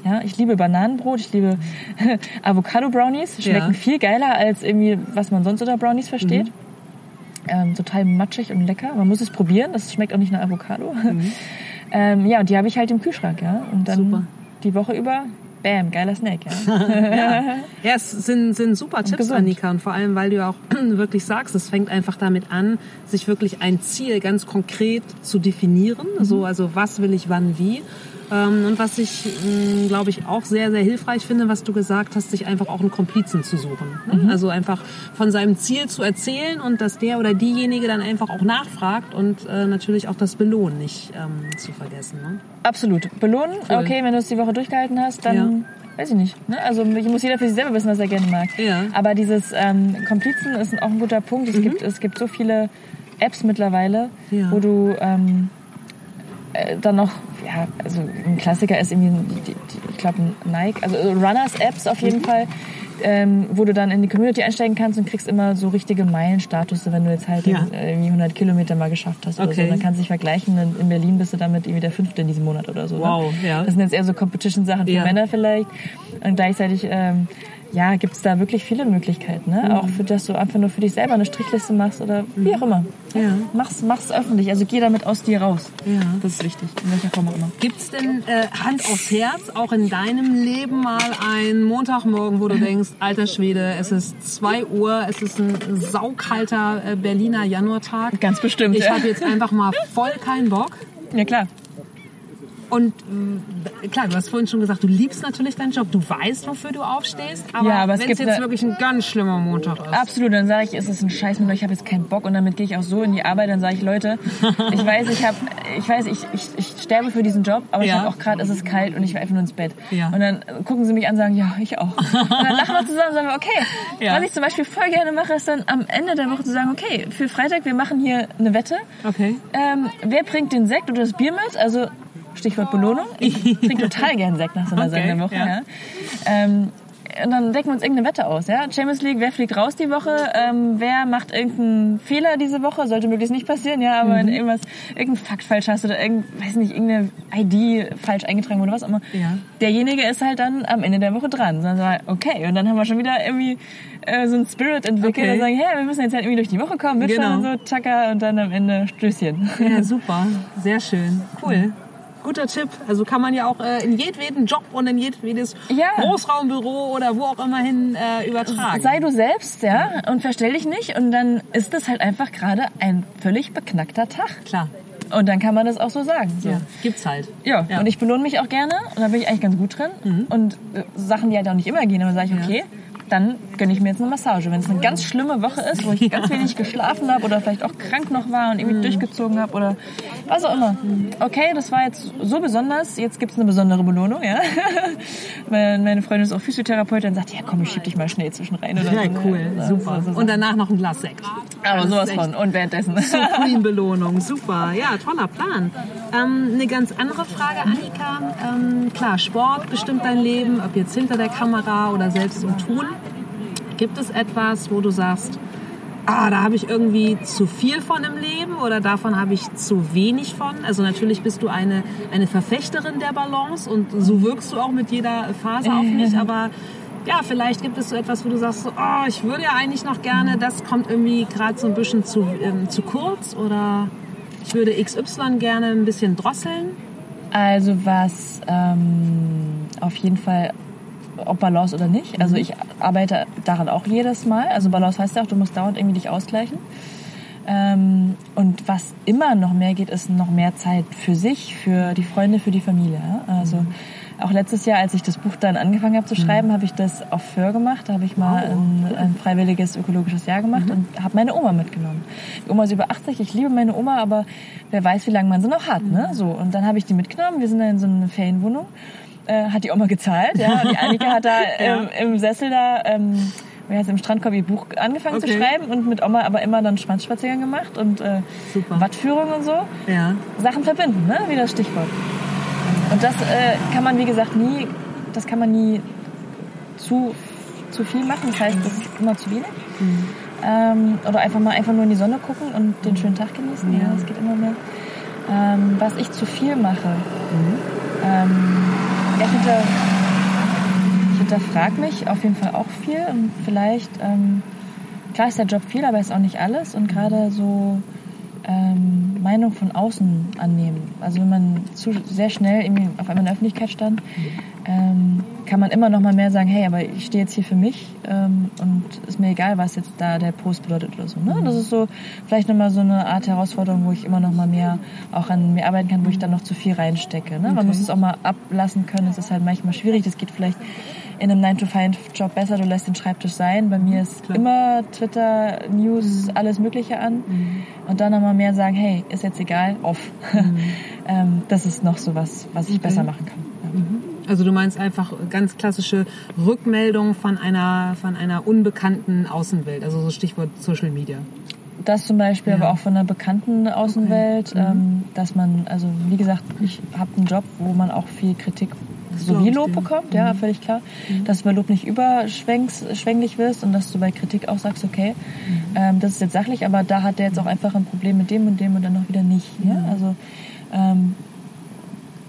Ja, ich liebe Bananenbrot, ich liebe Avocado-Brownies. Schmecken Ja. viel geiler als irgendwie, was man sonst unter Brownies versteht. Ähm, total matschig und lecker. Man muss es probieren, das schmeckt auch nicht nach Avocado. ähm, ja, und die habe ich halt im Kühlschrank, ja. Und dann Super. die Woche über, bam, geiler Snack, ja. Ja, es sind, sind super Tipps, gesund. Annika. Und vor allem, weil du ja auch wirklich sagst, es fängt einfach damit an, sich wirklich ein Ziel ganz konkret zu definieren. So, also was will ich wann wie. Ähm, Und was ich, glaube ich, auch sehr, sehr hilfreich finde, was du gesagt hast, sich einfach auch einen Komplizen zu suchen. ne? Also einfach von seinem Ziel zu erzählen und dass der oder diejenige dann einfach auch nachfragt und äh, natürlich auch das Belohnen nicht ähm, zu vergessen. Ne? Absolut. Belohnen, Cool. okay, wenn du es die Woche durchgehalten hast, dann weiß ich nicht. Ne? Also muss jeder für sich selber wissen, was er gerne mag. Ja. Mhm. Aber dieses ähm, Komplizen ist auch ein guter Punkt. Es, gibt, es gibt so viele Apps mittlerweile, Ja. wo du ähm, äh, dann noch, ja, also ein Klassiker ist irgendwie, die, die, ich glaube, Nike, also Runners-Apps auf Mhm. jeden Fall, ähm, wo du dann in die Community einsteigen kannst und kriegst immer so richtige Meilenstatus, wenn du jetzt halt Ja. äh, irgendwie 100 Kilometer mal geschafft hast oder Okay. so. Dann kannst du dich vergleichen, in- in Berlin bist du damit irgendwie der Fünfte in diesem Monat oder so. Wow, ne? ja. Das sind jetzt eher so Competition-Sachen für Ja. Männer vielleicht. Und gleichzeitig, ähm, ja, gibt's da wirklich viele Möglichkeiten. Ne? Mhm. Auch für dass du einfach nur für dich selber eine Strichliste machst oder wie auch immer. Ja. Mach's, mach's öffentlich. Also geh damit aus dir raus. Ja. Das ist wichtig. In welcher Form auch immer. Gibt's denn äh, Hand aufs Herz auch in deinem Leben mal einen Montagmorgen, wo du denkst, alter Schwede, es ist 2 Uhr, es ist ein saukalter äh, Berliner Januartag. Ganz bestimmt, Ich ja. habe jetzt einfach mal voll keinen Bock. Ja, klar. Und äh, klar, du hast vorhin schon gesagt, du liebst natürlich deinen Job, du weißt, wofür du aufstehst, aber, Ja, aber es wenn es gibt jetzt wirklich ein ganz schlimmer Montag ist. Absolut, dann sage ich, es ist ein Scheiß mit euch, ich habe jetzt keinen Bock und damit gehe ich auch so in die Arbeit, dann sage ich, Leute, ich weiß, ich habe, ich weiß, ich, ich, ich sterbe für diesen Job, aber ich Ja. habe auch gerade, es ist kalt und ich will einfach nur ins Bett. Ja. Und dann gucken sie mich an und sagen, ja, ich auch. Und dann lachen wir zusammen und sagen, wir, okay. Ja. Was ich zum Beispiel voll gerne mache, ist dann am Ende der Woche zu sagen, okay, für Freitag, wir machen hier eine Wette. Okay. Ähm, wer bringt den Sekt oder das Bier mit? Also Stichwort Belohnung. Ich trinke total gern Sekt nach so einer Okay, Sendewoche. ja. Ja. Ähm, und dann decken wir uns irgendeine Wette aus. Ja? Champions League, wer fliegt raus die Woche? Ähm, wer macht irgendeinen Fehler diese Woche? Sollte möglichst nicht passieren, ja. Aber Mhm. wenn irgendwas, irgendein Fakt falsch hast oder irgend, weiß nicht, irgendeine ID falsch eingetragen wurde, was auch immer. Ja. Derjenige ist halt dann am Ende der Woche dran. Dann sagen wir, okay, und dann haben wir schon wieder irgendwie äh, so einen Spirit entwickelt Okay. und sagen, hey, wir müssen jetzt halt irgendwie durch die Woche kommen, mitfahren Genau. und so, tschakka, und dann am Ende Stößchen. Ja, super. Sehr schön. Cool. Guter Tipp. Also kann man ja auch äh, in jedweden Job und in jedwedes Ja. Großraumbüro oder wo auch immer hin äh, übertragen. Sei du selbst, ja, und verstell dich nicht. Und dann ist das halt einfach gerade ein völlig beknackter Tag. Klar. Und dann kann man das auch so sagen. So. Ja. Gibt's halt. Ja, Ja. Mhm. und ich belohne mich auch gerne und da bin ich eigentlich ganz gut drin. Und äh, Sachen, die halt auch nicht immer gehen, aber sage ich, okay, dann gönne ich mir jetzt eine Massage. Wenn es eine ganz schlimme Woche ist, wo ich ganz wenig geschlafen habe oder vielleicht auch krank noch war und irgendwie mhm. durchgezogen habe oder was auch immer. Okay, das war jetzt so besonders, jetzt gibt es eine besondere Belohnung, ja. Meine Freundin ist auch Physiotherapeutin und sagt, ja komm, ich schieb dich mal schnell zwischen rein. Oder ja, so. cool, ja, super. So, so, und danach noch ein Glas Sekt. Aber sowas von. Und währenddessen. Supreme-Belohnung, super. Ja, toller Plan. Ähm, eine ganz andere Frage, Annika. Ähm, klar, Sport bestimmt dein Leben, ob jetzt hinter der Kamera oder selbst im Tun. Gibt es etwas, wo du sagst, ah, da habe ich irgendwie zu viel von im Leben oder davon habe ich zu wenig von? Also natürlich bist du eine, eine Verfechterin der Balance und so wirkst du auch mit jeder Phase auf mich, aber ja, vielleicht gibt es so etwas, wo du sagst, so, oh, ich würde ja eigentlich noch gerne, das kommt irgendwie gerade so ein bisschen zu, ähm, zu kurz oder ich würde XY gerne ein bisschen drosseln. Also was ähm, auf jeden Fall ob Balance oder nicht. Also mhm. ich arbeite daran auch jedes Mal. Also Balance heißt ja auch, du musst dauernd irgendwie dich ausgleichen. Ähm, und was immer noch mehr geht, ist noch mehr Zeit für sich, für die Freunde, für die Familie. Also mhm. auch letztes Jahr, als ich das Buch dann angefangen habe zu mhm. schreiben, mhm. habe ich das auf Föhr gemacht. Da habe ich mal oh. ein, ein, freiwilliges ökologisches Jahr gemacht mhm. und habe meine Oma mitgenommen. Die Oma ist über 80, ich liebe meine Oma, aber wer weiß, wie lange man sie noch hat. Ne? Mhm. So, und dann habe ich die mitgenommen. Wir sind dann in so eine Ferienwohnung äh, hat die Oma gezahlt. Ja, und die Annika hat da ähm, im Sessel da ähm, wie heißt, im Strandkorb ihr Buch angefangen okay. zu schreiben und mit Oma aber immer dann Schwanzspaziergang gemacht und äh, Wattführung und so. Ja. Sachen verbinden, ne? wie das Stichwort. Und das äh, kann man, wie gesagt, nie, das kann man nie zu, zu viel machen. Das heißt, das ist immer zu wenig. Mhm. Ähm, oder einfach mal einfach nur in die Sonne gucken und den schönen Tag genießen. Ja, ja das geht immer mehr. Ähm, was ich zu viel mache. Mhm. Ähm, ich, hinter, ich hinterfrage mich auf jeden Fall auch viel und vielleicht, ähm, klar ist der Job viel, aber ist auch nicht alles und gerade so ähm, Meinung von außen annehmen. Also wenn man zu sehr schnell irgendwie auf einmal in der Öffentlichkeit stand, ähm, kann man immer noch mal mehr sagen, hey, aber ich stehe jetzt hier für mich ähm, und ist mir egal, was jetzt da der Post bedeutet oder so. Ne? Das ist so vielleicht noch mal so eine Art Herausforderung, wo ich immer noch mal mehr auch an mir arbeiten kann, wo ich dann noch zu viel reinstecke. Ne? Okay. Man muss es auch mal ablassen können. Es ist halt manchmal schwierig. Das geht vielleicht in einem 9-to-5-Job besser. Du lässt den Schreibtisch sein. Bei mir ist Klar. immer Twitter, News, mhm. alles Mögliche an. Mhm. Und dann noch mal mehr sagen, hey, ist jetzt egal, off. Mhm. ähm, das ist noch so was, was ich okay. besser machen kann. Ja. Mhm. Also du meinst einfach ganz klassische Rückmeldung von einer, von einer unbekannten Außenwelt, also so Stichwort Social Media. Das zum Beispiel, ja. aber auch von einer bekannten Außenwelt, okay. mhm. ähm, dass man, also wie gesagt, ich habe einen Job, wo man auch viel Kritik sowie Lob bekommt, ja, mhm. völlig klar. Mhm. Dass du bei Lob nicht überschwänglich wirst und dass du bei Kritik auch sagst, okay, mhm. ähm, das ist jetzt sachlich, aber da hat der jetzt auch einfach ein Problem mit dem und dem und dann noch wieder nicht. Ja? Mhm. Also ähm,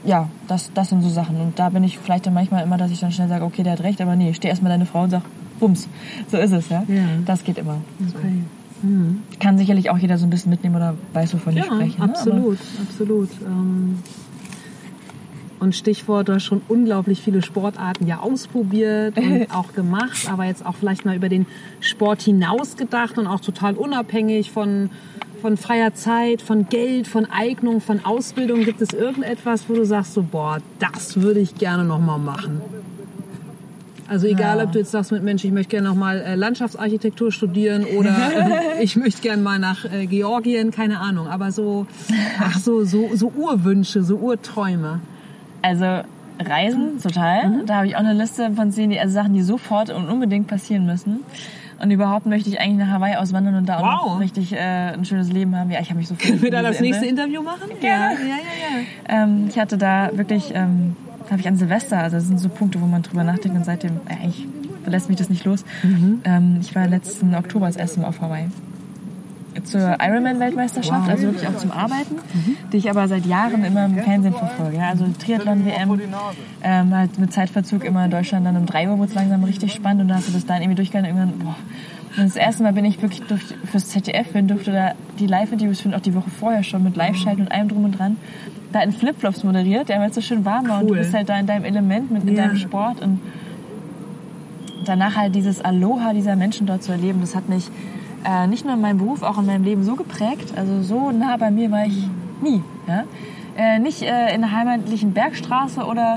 ja, das, das sind so Sachen. Und da bin ich vielleicht dann manchmal immer, dass ich dann schnell sage, okay, der hat recht, aber nee, steh erstmal deine Frau und sag, bums. So ist es, ja. ja. Das geht immer. Okay. Mhm. Kann sicherlich auch jeder so ein bisschen mitnehmen oder weiß, wovon ja, ich spreche. Ne? Absolut, absolut. Ähm und Stichwort, du hast schon unglaublich viele Sportarten ja ausprobiert und auch gemacht, aber jetzt auch vielleicht mal über den Sport hinaus gedacht und auch total unabhängig von, von freier Zeit, von Geld, von Eignung, von Ausbildung. Gibt es irgendetwas, wo du sagst so, boah, das würde ich gerne nochmal machen? Also egal, ja. ob du jetzt sagst mit Mensch, ich möchte gerne nochmal äh, Landschaftsarchitektur studieren oder ich möchte gerne mal nach äh, Georgien, keine Ahnung. Aber so, ach so, so, so Urwünsche, so Urträume. Also Reisen, total. Mhm. Da habe ich auch eine Liste von zehn also Sachen, die sofort und unbedingt passieren müssen. Und überhaupt möchte ich eigentlich nach Hawaii auswandern und da wow. auch richtig äh, ein schönes Leben haben. Ja, ich habe mich so Können wir da das nächste Interview machen? Ja, ja, ja, ja. Ähm, ich hatte da wirklich, ähm, habe ich an Silvester, also das sind so Punkte, wo man drüber nachdenkt und seitdem, äh, eigentlich verlässt mich das nicht los. Mhm. Ähm, ich war letzten Oktober das erste Mal auf Hawaii zur Ironman-Weltmeisterschaft, also wirklich auch zum Arbeiten, mhm. die ich aber seit Jahren immer im Fernsehen verfolge. Ja? Also Triathlon-WM, ähm, halt mit Zeitverzug immer in Deutschland dann um 3 Uhr wurde es langsam richtig spannend und da hast du das dann irgendwie durchgegangen irgendwann, boah. Und das erste Mal bin ich wirklich durch, fürs ZDF bin, durfte da die Live-Interviews führen, auch die Woche vorher schon mit Live-Schalten und allem drum und dran, da in Flipflops moderiert, der weil es so schön warm war cool. und du bist halt da in deinem Element, mit in ja. deinem Sport und danach halt dieses Aloha dieser Menschen dort zu erleben, das hat mich äh, nicht nur in meinem Beruf, auch in meinem Leben so geprägt. Also so nah bei mir war ich nie. Ja? Äh, nicht äh, in der heimatlichen Bergstraße oder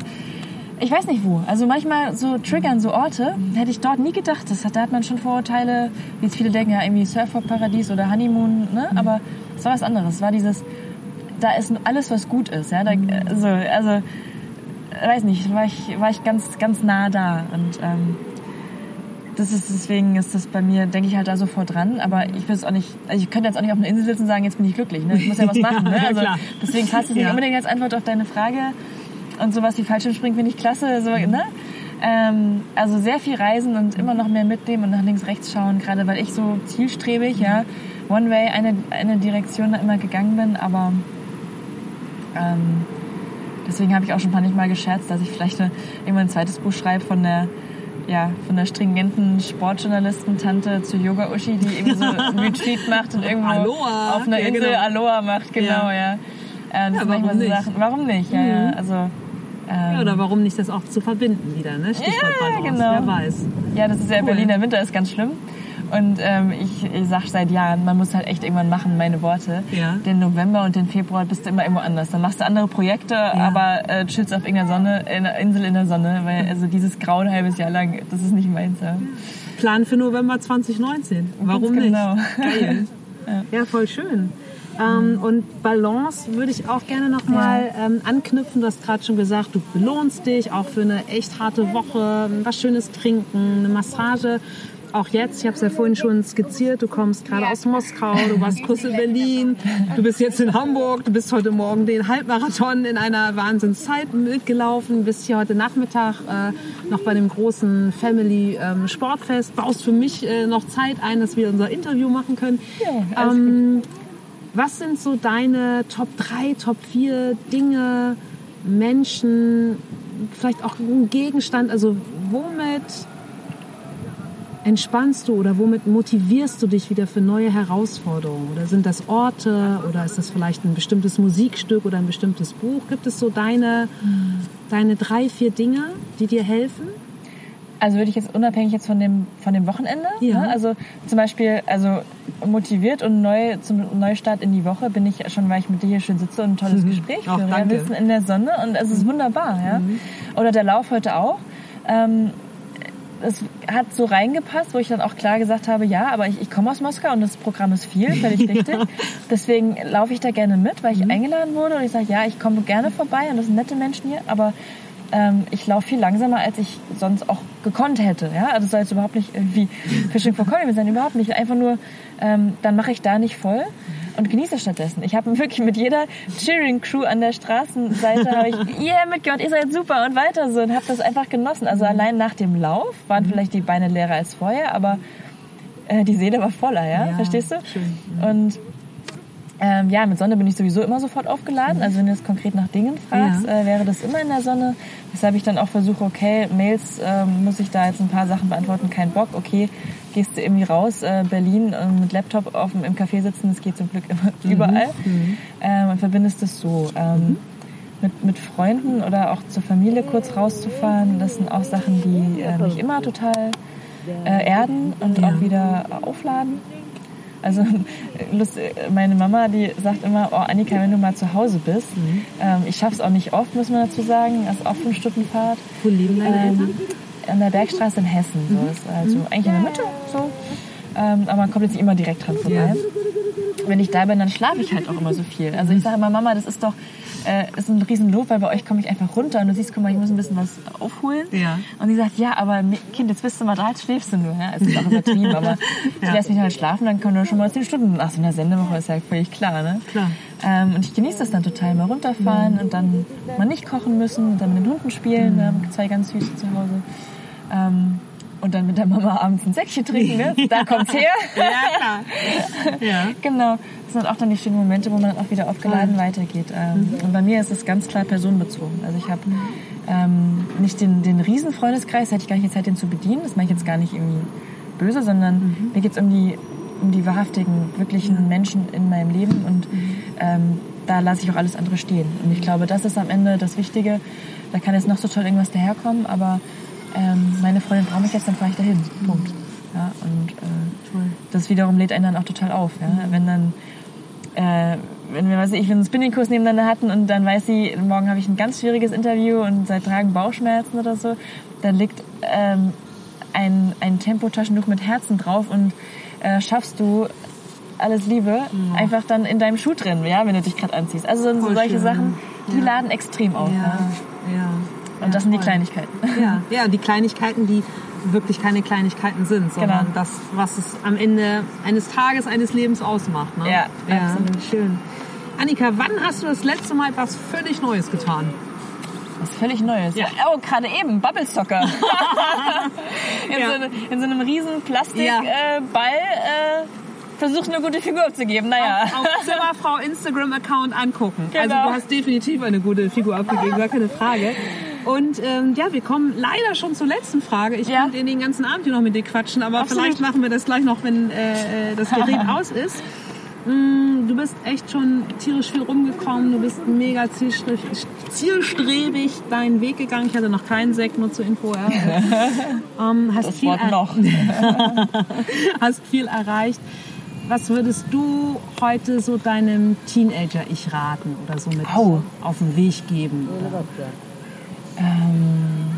ich weiß nicht wo. Also manchmal so triggern, so Orte, hätte ich dort nie gedacht. Das hat, da hat man schon Vorurteile, wie jetzt viele denken, ja irgendwie Surferparadies oder Honeymoon, ne? Mhm. Aber es war was anderes. Es war dieses, da ist alles, was gut ist. Ja? Da, also, also, weiß nicht, war ich, war ich ganz, ganz nah da. Und ähm, das ist, deswegen ist das bei mir, denke ich halt da sofort dran. Aber ich will es auch nicht, also ich könnte jetzt auch nicht auf einer Insel sitzen und sagen, jetzt bin ich glücklich. Ne? Ich muss ja was machen. Ne? Also, deswegen passt es nicht ja. unbedingt als Antwort auf deine Frage. Und sowas wie Fallschirmspringen finde ich klasse. So, ne? Ähm, also sehr viel reisen und immer noch mehr mitnehmen und nach links, rechts schauen, gerade weil ich so zielstrebig, ja, One Way, eine, eine Direktion da immer gegangen bin, aber ähm, deswegen habe ich auch schon manchmal gescherzt, dass ich vielleicht eine, irgendwann ein zweites Buch schreibe von der ja, von der stringenten Sportjournalisten-Tante zu Yoga-Uschi, die irgendwie so ein Retreat macht und irgendwo Aloha. auf einer Insel ja, genau. Aloha macht, genau, ja. ja. Äh, ja warum, nicht? Sachen, warum nicht? Ja, mhm. ja, also, ähm, ja, oder warum nicht das auch zu verbinden wieder, ne? Stichwort ja, genau. Wer weiß. Ja, das ist ja cool. Berliner Winter ist ganz schlimm. Und ähm, ich, ich sage seit Jahren, man muss halt echt irgendwann machen, meine Worte. Ja. Den November und den Februar bist du immer irgendwo anders. Dann machst du andere Projekte, ja. aber äh, chillst auf irgendeiner Sonne, in einer Insel in der Sonne, weil also dieses grau ein halbes Jahr lang, das ist nicht meins. Ja. Plan für November 2019. Warum genau. nicht? Geil. ja. ja, voll schön. Ähm, und Balance würde ich auch gerne nochmal ja. ähm, anknüpfen. Du hast gerade schon gesagt, du belohnst dich auch für eine echt harte Woche, was Schönes trinken, eine Massage auch jetzt, ich habe es ja vorhin schon skizziert, du kommst gerade aus Moskau, du warst kurz in Berlin, du bist jetzt in Hamburg, du bist heute Morgen den Halbmarathon in einer Wahnsinnszeit mitgelaufen, bist hier heute Nachmittag äh, noch bei dem großen Family ähm, Sportfest, baust für mich äh, noch Zeit ein, dass wir unser Interview machen können. Ja, ähm, was sind so deine Top 3, Top 4 Dinge, Menschen, vielleicht auch ein Gegenstand, also womit entspannst du oder womit motivierst du dich wieder für neue Herausforderungen? Oder sind das Orte oder ist das vielleicht ein bestimmtes Musikstück oder ein bestimmtes Buch? Gibt es so deine, deine drei, vier Dinge, die dir helfen? Also würde ich jetzt unabhängig jetzt von dem, von dem Wochenende, ja. ne? also zum Beispiel, also motiviert und neu zum Neustart in die Woche bin ich schon, weil ich mit dir hier schön sitze und ein tolles mhm. Gespräch führe. Wir sitzen in der Sonne und es ist wunderbar. Ja? Mhm. Oder der Lauf heute auch. Ähm, es hat so reingepasst, wo ich dann auch klar gesagt habe, ja, aber ich, ich komme aus Moskau und das Programm ist viel, völlig richtig. Ja. Deswegen laufe ich da gerne mit, weil ich mhm. eingeladen wurde und ich sage, ja, ich komme gerne vorbei und das sind nette Menschen hier, aber ähm, ich laufe viel langsamer, als ich sonst auch gekonnt hätte. Ja? Also es soll jetzt überhaupt nicht irgendwie Fishing for Comedy sein, überhaupt nicht. Einfach nur, ähm, dann mache ich da nicht voll und genieße stattdessen. Ich habe wirklich mit jeder Cheering-Crew an der Straßenseite habe ich yeah, mitgehört, ihr seid super und weiter so und habe das einfach genossen. Also allein nach dem Lauf waren mhm. vielleicht die Beine leerer als vorher, aber äh, die Seele war voller, ja, ja verstehst du? Schön. Und ähm, ja, mit Sonne bin ich sowieso immer sofort aufgeladen. Also wenn du jetzt konkret nach Dingen fragst, ja. äh, wäre das immer in der Sonne. Weshalb ich dann auch versuche, okay, Mails äh, muss ich da jetzt ein paar Sachen beantworten, kein Bock. Okay, gehst du irgendwie raus, äh, Berlin äh, mit Laptop auf, im Café sitzen, das geht zum Glück immer mhm. überall. Mhm. Ähm, und verbindest das so. Ähm, mhm. mit, mit Freunden oder auch zur Familie kurz rauszufahren, das sind auch Sachen, die äh, mich immer total äh, erden und ja. auch wieder aufladen. Also meine Mama, die sagt immer, oh Annika, wenn du mal zu Hause bist, mhm. ähm, ich schaff's auch nicht oft, muss man dazu sagen, das ist auch fünf Stunden Fahrt. Wo leben deine ähm, Eltern? An der Bergstraße in Hessen, so mhm. ist also mhm. eigentlich in der Mitte, so. Ähm, aber man kommt jetzt nicht immer direkt dran vorbei. Ja. Wenn ich da bin, dann schlafe ich halt auch immer so viel. Also ich sage immer, Mama, das ist doch äh, ist ein Riesenlob, weil bei euch komme ich einfach runter und du siehst, guck mal, ich muss ein bisschen was aufholen. Ja. Und die sagt, ja, aber Kind, jetzt bist du mal da, jetzt schläfst du nur. Ja? Es ist auch übertrieben, aber du ja. lässt mich halt schlafen, dann können wir schon mal zehn Stunden nach so einer Sendewoche, ist ja völlig klar. Ne? klar. Ähm, und ich genieße das dann total, mal runterfahren mhm. und dann mal nicht kochen müssen, dann mit Hunden spielen, mhm. wir haben zwei ganz süße zu Hause. Ähm, und dann mit der Mama abends ein Säckchen trinken, ne? Da kommt's her. ja, klar. Ja. genau. Das sind auch dann die schönen Momente, wo man auch wieder aufgeladen ja. weitergeht. Ähm, mhm. Und bei mir ist es ganz klar personenbezogen. Also ich habe ähm, nicht den, den riesen Freundeskreis, hätte ich gar nicht Zeit, den zu bedienen. Das mache ich jetzt gar nicht irgendwie böse, sondern mhm. mir geht's um die, um die wahrhaftigen, wirklichen Menschen in meinem Leben und mhm. ähm, da lasse ich auch alles andere stehen. Und ich glaube, das ist am Ende das Wichtige. Da kann jetzt noch so toll irgendwas daherkommen, aber ähm, meine Freundin braucht mich jetzt, dann fahre ich dahin. Punkt. Ja, und äh, das wiederum lädt einen dann auch total auf. Ja? Wenn dann äh, wenn wir, weiß ich, einen Spinningkurs nebeneinander hatten und dann weiß sie, morgen habe ich ein ganz schwieriges Interview und seit Tagen Bauchschmerzen oder so, dann liegt ähm, ein, ein Tempotaschentuch mit Herzen drauf und äh, schaffst du alles Liebe mhm. einfach dann in deinem Schuh drin, ja, wenn du dich gerade anziehst. Also so solche schön. Sachen, die ja. laden extrem auf. Ja, ja. Ja. Und das sind die Kleinigkeiten. Ja, ja, die Kleinigkeiten, die wirklich keine Kleinigkeiten sind, sondern genau. das, was es am Ende eines Tages, eines Lebens ausmacht. Ne? Ja, ja. Absolut. schön. Annika, wann hast du das letzte Mal etwas völlig Neues getan? Was völlig Neues. Ja. Oh, gerade eben, Bubble Soccer. in, ja. so eine, in, so einem riesen Plastikball ja. äh, äh, versucht eine gute Figur abzugeben. Naja. Auf, auf Zimmerfrau Instagram-Account angucken. Genau. Also du hast definitiv eine gute Figur abgegeben, gar keine Frage. Und ähm, ja, wir kommen leider schon zur letzten Frage. Ich ja. könnte den ganzen Abend hier noch mit dir quatschen, aber Absolut. vielleicht machen wir das gleich noch, wenn äh, äh das Gerät aus ist. Mm, du bist echt schon tierisch viel rumgekommen, du bist mega zielstrebig deinen Weg gegangen. Ich hatte noch keinen Sekt, nur zur Info. Ja. ähm, hast das viel Wort noch. hast viel erreicht. Was würdest du heute so deinem Teenager-Ich raten oder so mit oh. auf den Weg geben? Oder? Ähm,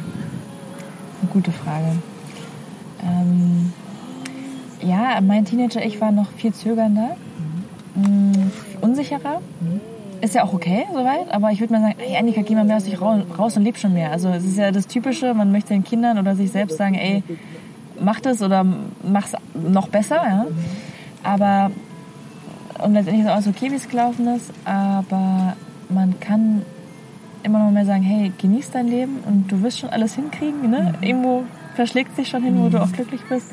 eine gute Frage. Ähm, ja, mein Teenager-Ich war noch viel zögernder, mhm. unsicherer. Mhm. Ist ja auch okay soweit, aber ich würde mal sagen, hey Annika, geh mal mehr aus dich raus und leb schon mehr. Also es ist ja das Typische, man möchte den Kindern oder sich selbst sagen, ey, mach das oder mach's noch besser, ja. Aber und letztendlich ist alles okay, wie es gelaufen ist, aber man kann immer noch mehr sagen, hey, genieß dein Leben und du wirst schon alles hinkriegen. Ne? Mhm. Irgendwo verschlägt sich schon hin, wo du mhm. auch glücklich bist.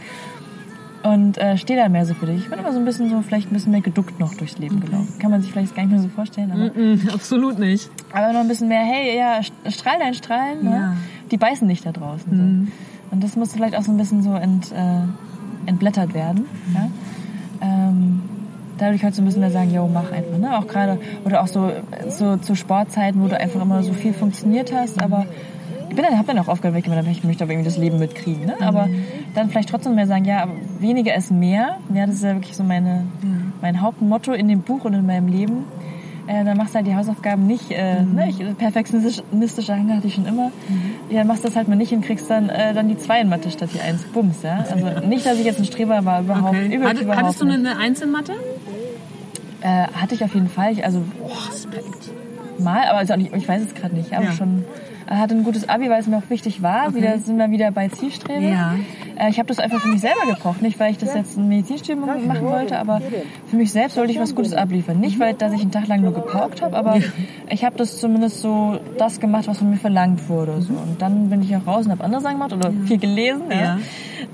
Und äh, steh da mehr so für dich. Ich bin immer so ein bisschen so, vielleicht ein bisschen mehr geduckt noch durchs Leben gelaufen. Kann man sich vielleicht gar nicht mehr so vorstellen. Aber mm -mm, absolut nicht. Aber noch ein bisschen mehr, hey, ja, strahl dein Strahlen. Ne? Ja. Die beißen nicht da draußen. Mhm. So. Und das muss vielleicht auch so ein bisschen so ent, äh, entblättert werden. Ja? Ähm, dadurch halt so müssen wir sagen, yo, mach einfach. Ne? Auch gerade, oder auch so, so zu Sportzeiten, wo du einfach immer so viel funktioniert hast, aber ich bin dann, hab dann auch aufgehört, weil ich möchte aber irgendwie das Leben mitkriegen. Ne? Aber dann vielleicht trotzdem mehr sagen, ja, weniger ist mehr. Ja, das ist ja wirklich so meine, mein Hauptmotto in dem Buch und in meinem Leben. Äh, dann machst du halt die Hausaufgaben nicht, äh, mhm. ne, ich, perfektionistische Hang hatte ich schon immer. Mhm. Ja, machst das halt mal nicht und kriegst dann, äh, dann die zwei in Mathe statt die eins. Bums, ja. Also nicht, dass ich jetzt ein Streber war, überhaupt, okay. überhaupt, überhaupt Hattest du eine Eins in Mathe? Äh, hatte ich auf jeden Fall. Ich, also oh, Respekt. Mal, aber also ich, ich weiß es gerade nicht. Aber ja. schon äh, hatte ein gutes Abi, weil es mir auch wichtig war. Okay. Wieder sind wir wieder bei Zielstreben. Ja. Äh, ich habe das einfach für mich selber gebraucht, nicht weil ich das jetzt ein Medizinstudium machen wollte, aber für mich selbst wollte ich was Gutes abliefern. Nicht weil dass ich einen Tag lang nur gepaukt habe, aber ich habe das zumindest so das gemacht, was von mir verlangt wurde. So. Und dann bin ich auch raus und habe andere Sachen gemacht oder viel gelesen. Ja.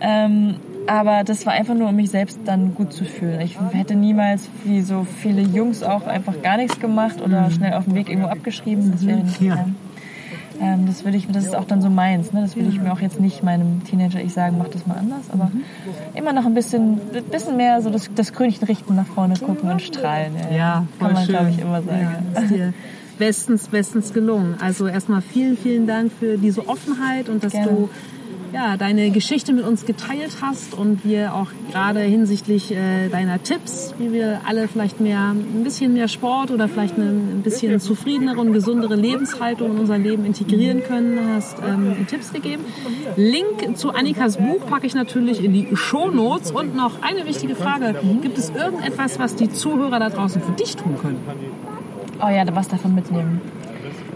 Ähm, aber das war einfach nur, um mich selbst dann gut zu fühlen. Ich hätte niemals, wie so viele Jungs auch, einfach gar nichts gemacht oder mhm. schnell auf dem Weg irgendwo abgeschrieben. Das wäre nicht ja. Ähm, das würde ich, das ist auch dann so meins. Ne? Das will ich mir auch jetzt nicht meinem Teenager ich sagen, mach das mal anders. Aber mhm. immer noch ein bisschen, bisschen mehr so das, das Krönchen richten, nach vorne gucken und strahlen. Ja, ja kann man glaube ich immer sagen. Ja, bestens, bestens gelungen. Also erstmal vielen, vielen Dank für diese Offenheit und dass Gerne. du ja, deine Geschichte mit uns geteilt hast und wir auch gerade hinsichtlich äh, deiner Tipps, wie wir alle vielleicht mehr, ein bisschen mehr Sport oder vielleicht eine ein bisschen zufriedenere und gesundere Lebenshaltung in unser Leben integrieren können, hast ähm, Tipps gegeben. Link zu Annikas Buch packe ich natürlich in die Show Notes und noch eine wichtige Frage. Gibt es irgendetwas, was die Zuhörer da draußen für dich tun können? Oh ja, was davon mitnehmen.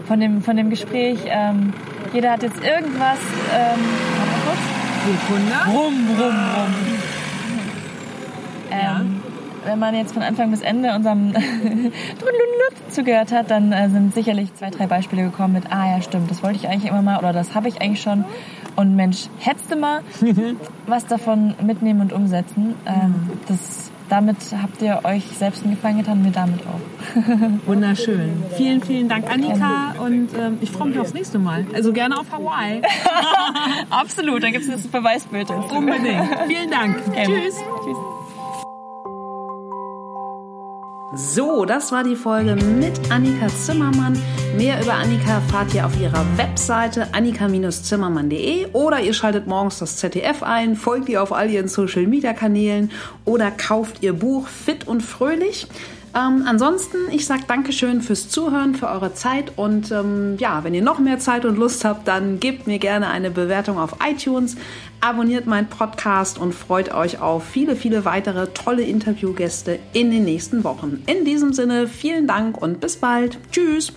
Von dem, von dem Gespräch. Ähm, jeder hat jetzt irgendwas. Ähm, Sekunde. Rum, rum, rum. Ähm, Wenn man jetzt von Anfang bis Ende unserem zugehört hat, dann äh, sind sicherlich zwei, drei Beispiele gekommen mit, ah ja, stimmt, das wollte ich eigentlich immer mal oder das habe ich eigentlich schon. Und Mensch, hättest du mal was davon mitnehmen und umsetzen. Ähm, das damit habt ihr euch selbst einen Gefallen getan, mir damit auch. Wunderschön. Vielen, vielen Dank, Annika. Und ähm, ich freue mich aufs nächste Mal. Also gerne auf Hawaii. Absolut, da gibt es ein Beweisbild. Unbedingt. Vielen Dank. Tschüss. Tschüss. So, das war die Folge mit Annika Zimmermann. Mehr über Annika erfahrt ihr auf ihrer Webseite annika-zimmermann.de oder ihr schaltet morgens das ZDF ein, folgt ihr auf all ihren Social Media Kanälen oder kauft ihr Buch Fit und Fröhlich. Ähm, ansonsten, ich sage Dankeschön fürs Zuhören, für eure Zeit und ähm, ja, wenn ihr noch mehr Zeit und Lust habt, dann gebt mir gerne eine Bewertung auf iTunes, abonniert meinen Podcast und freut euch auf viele, viele weitere tolle Interviewgäste in den nächsten Wochen. In diesem Sinne, vielen Dank und bis bald. Tschüss.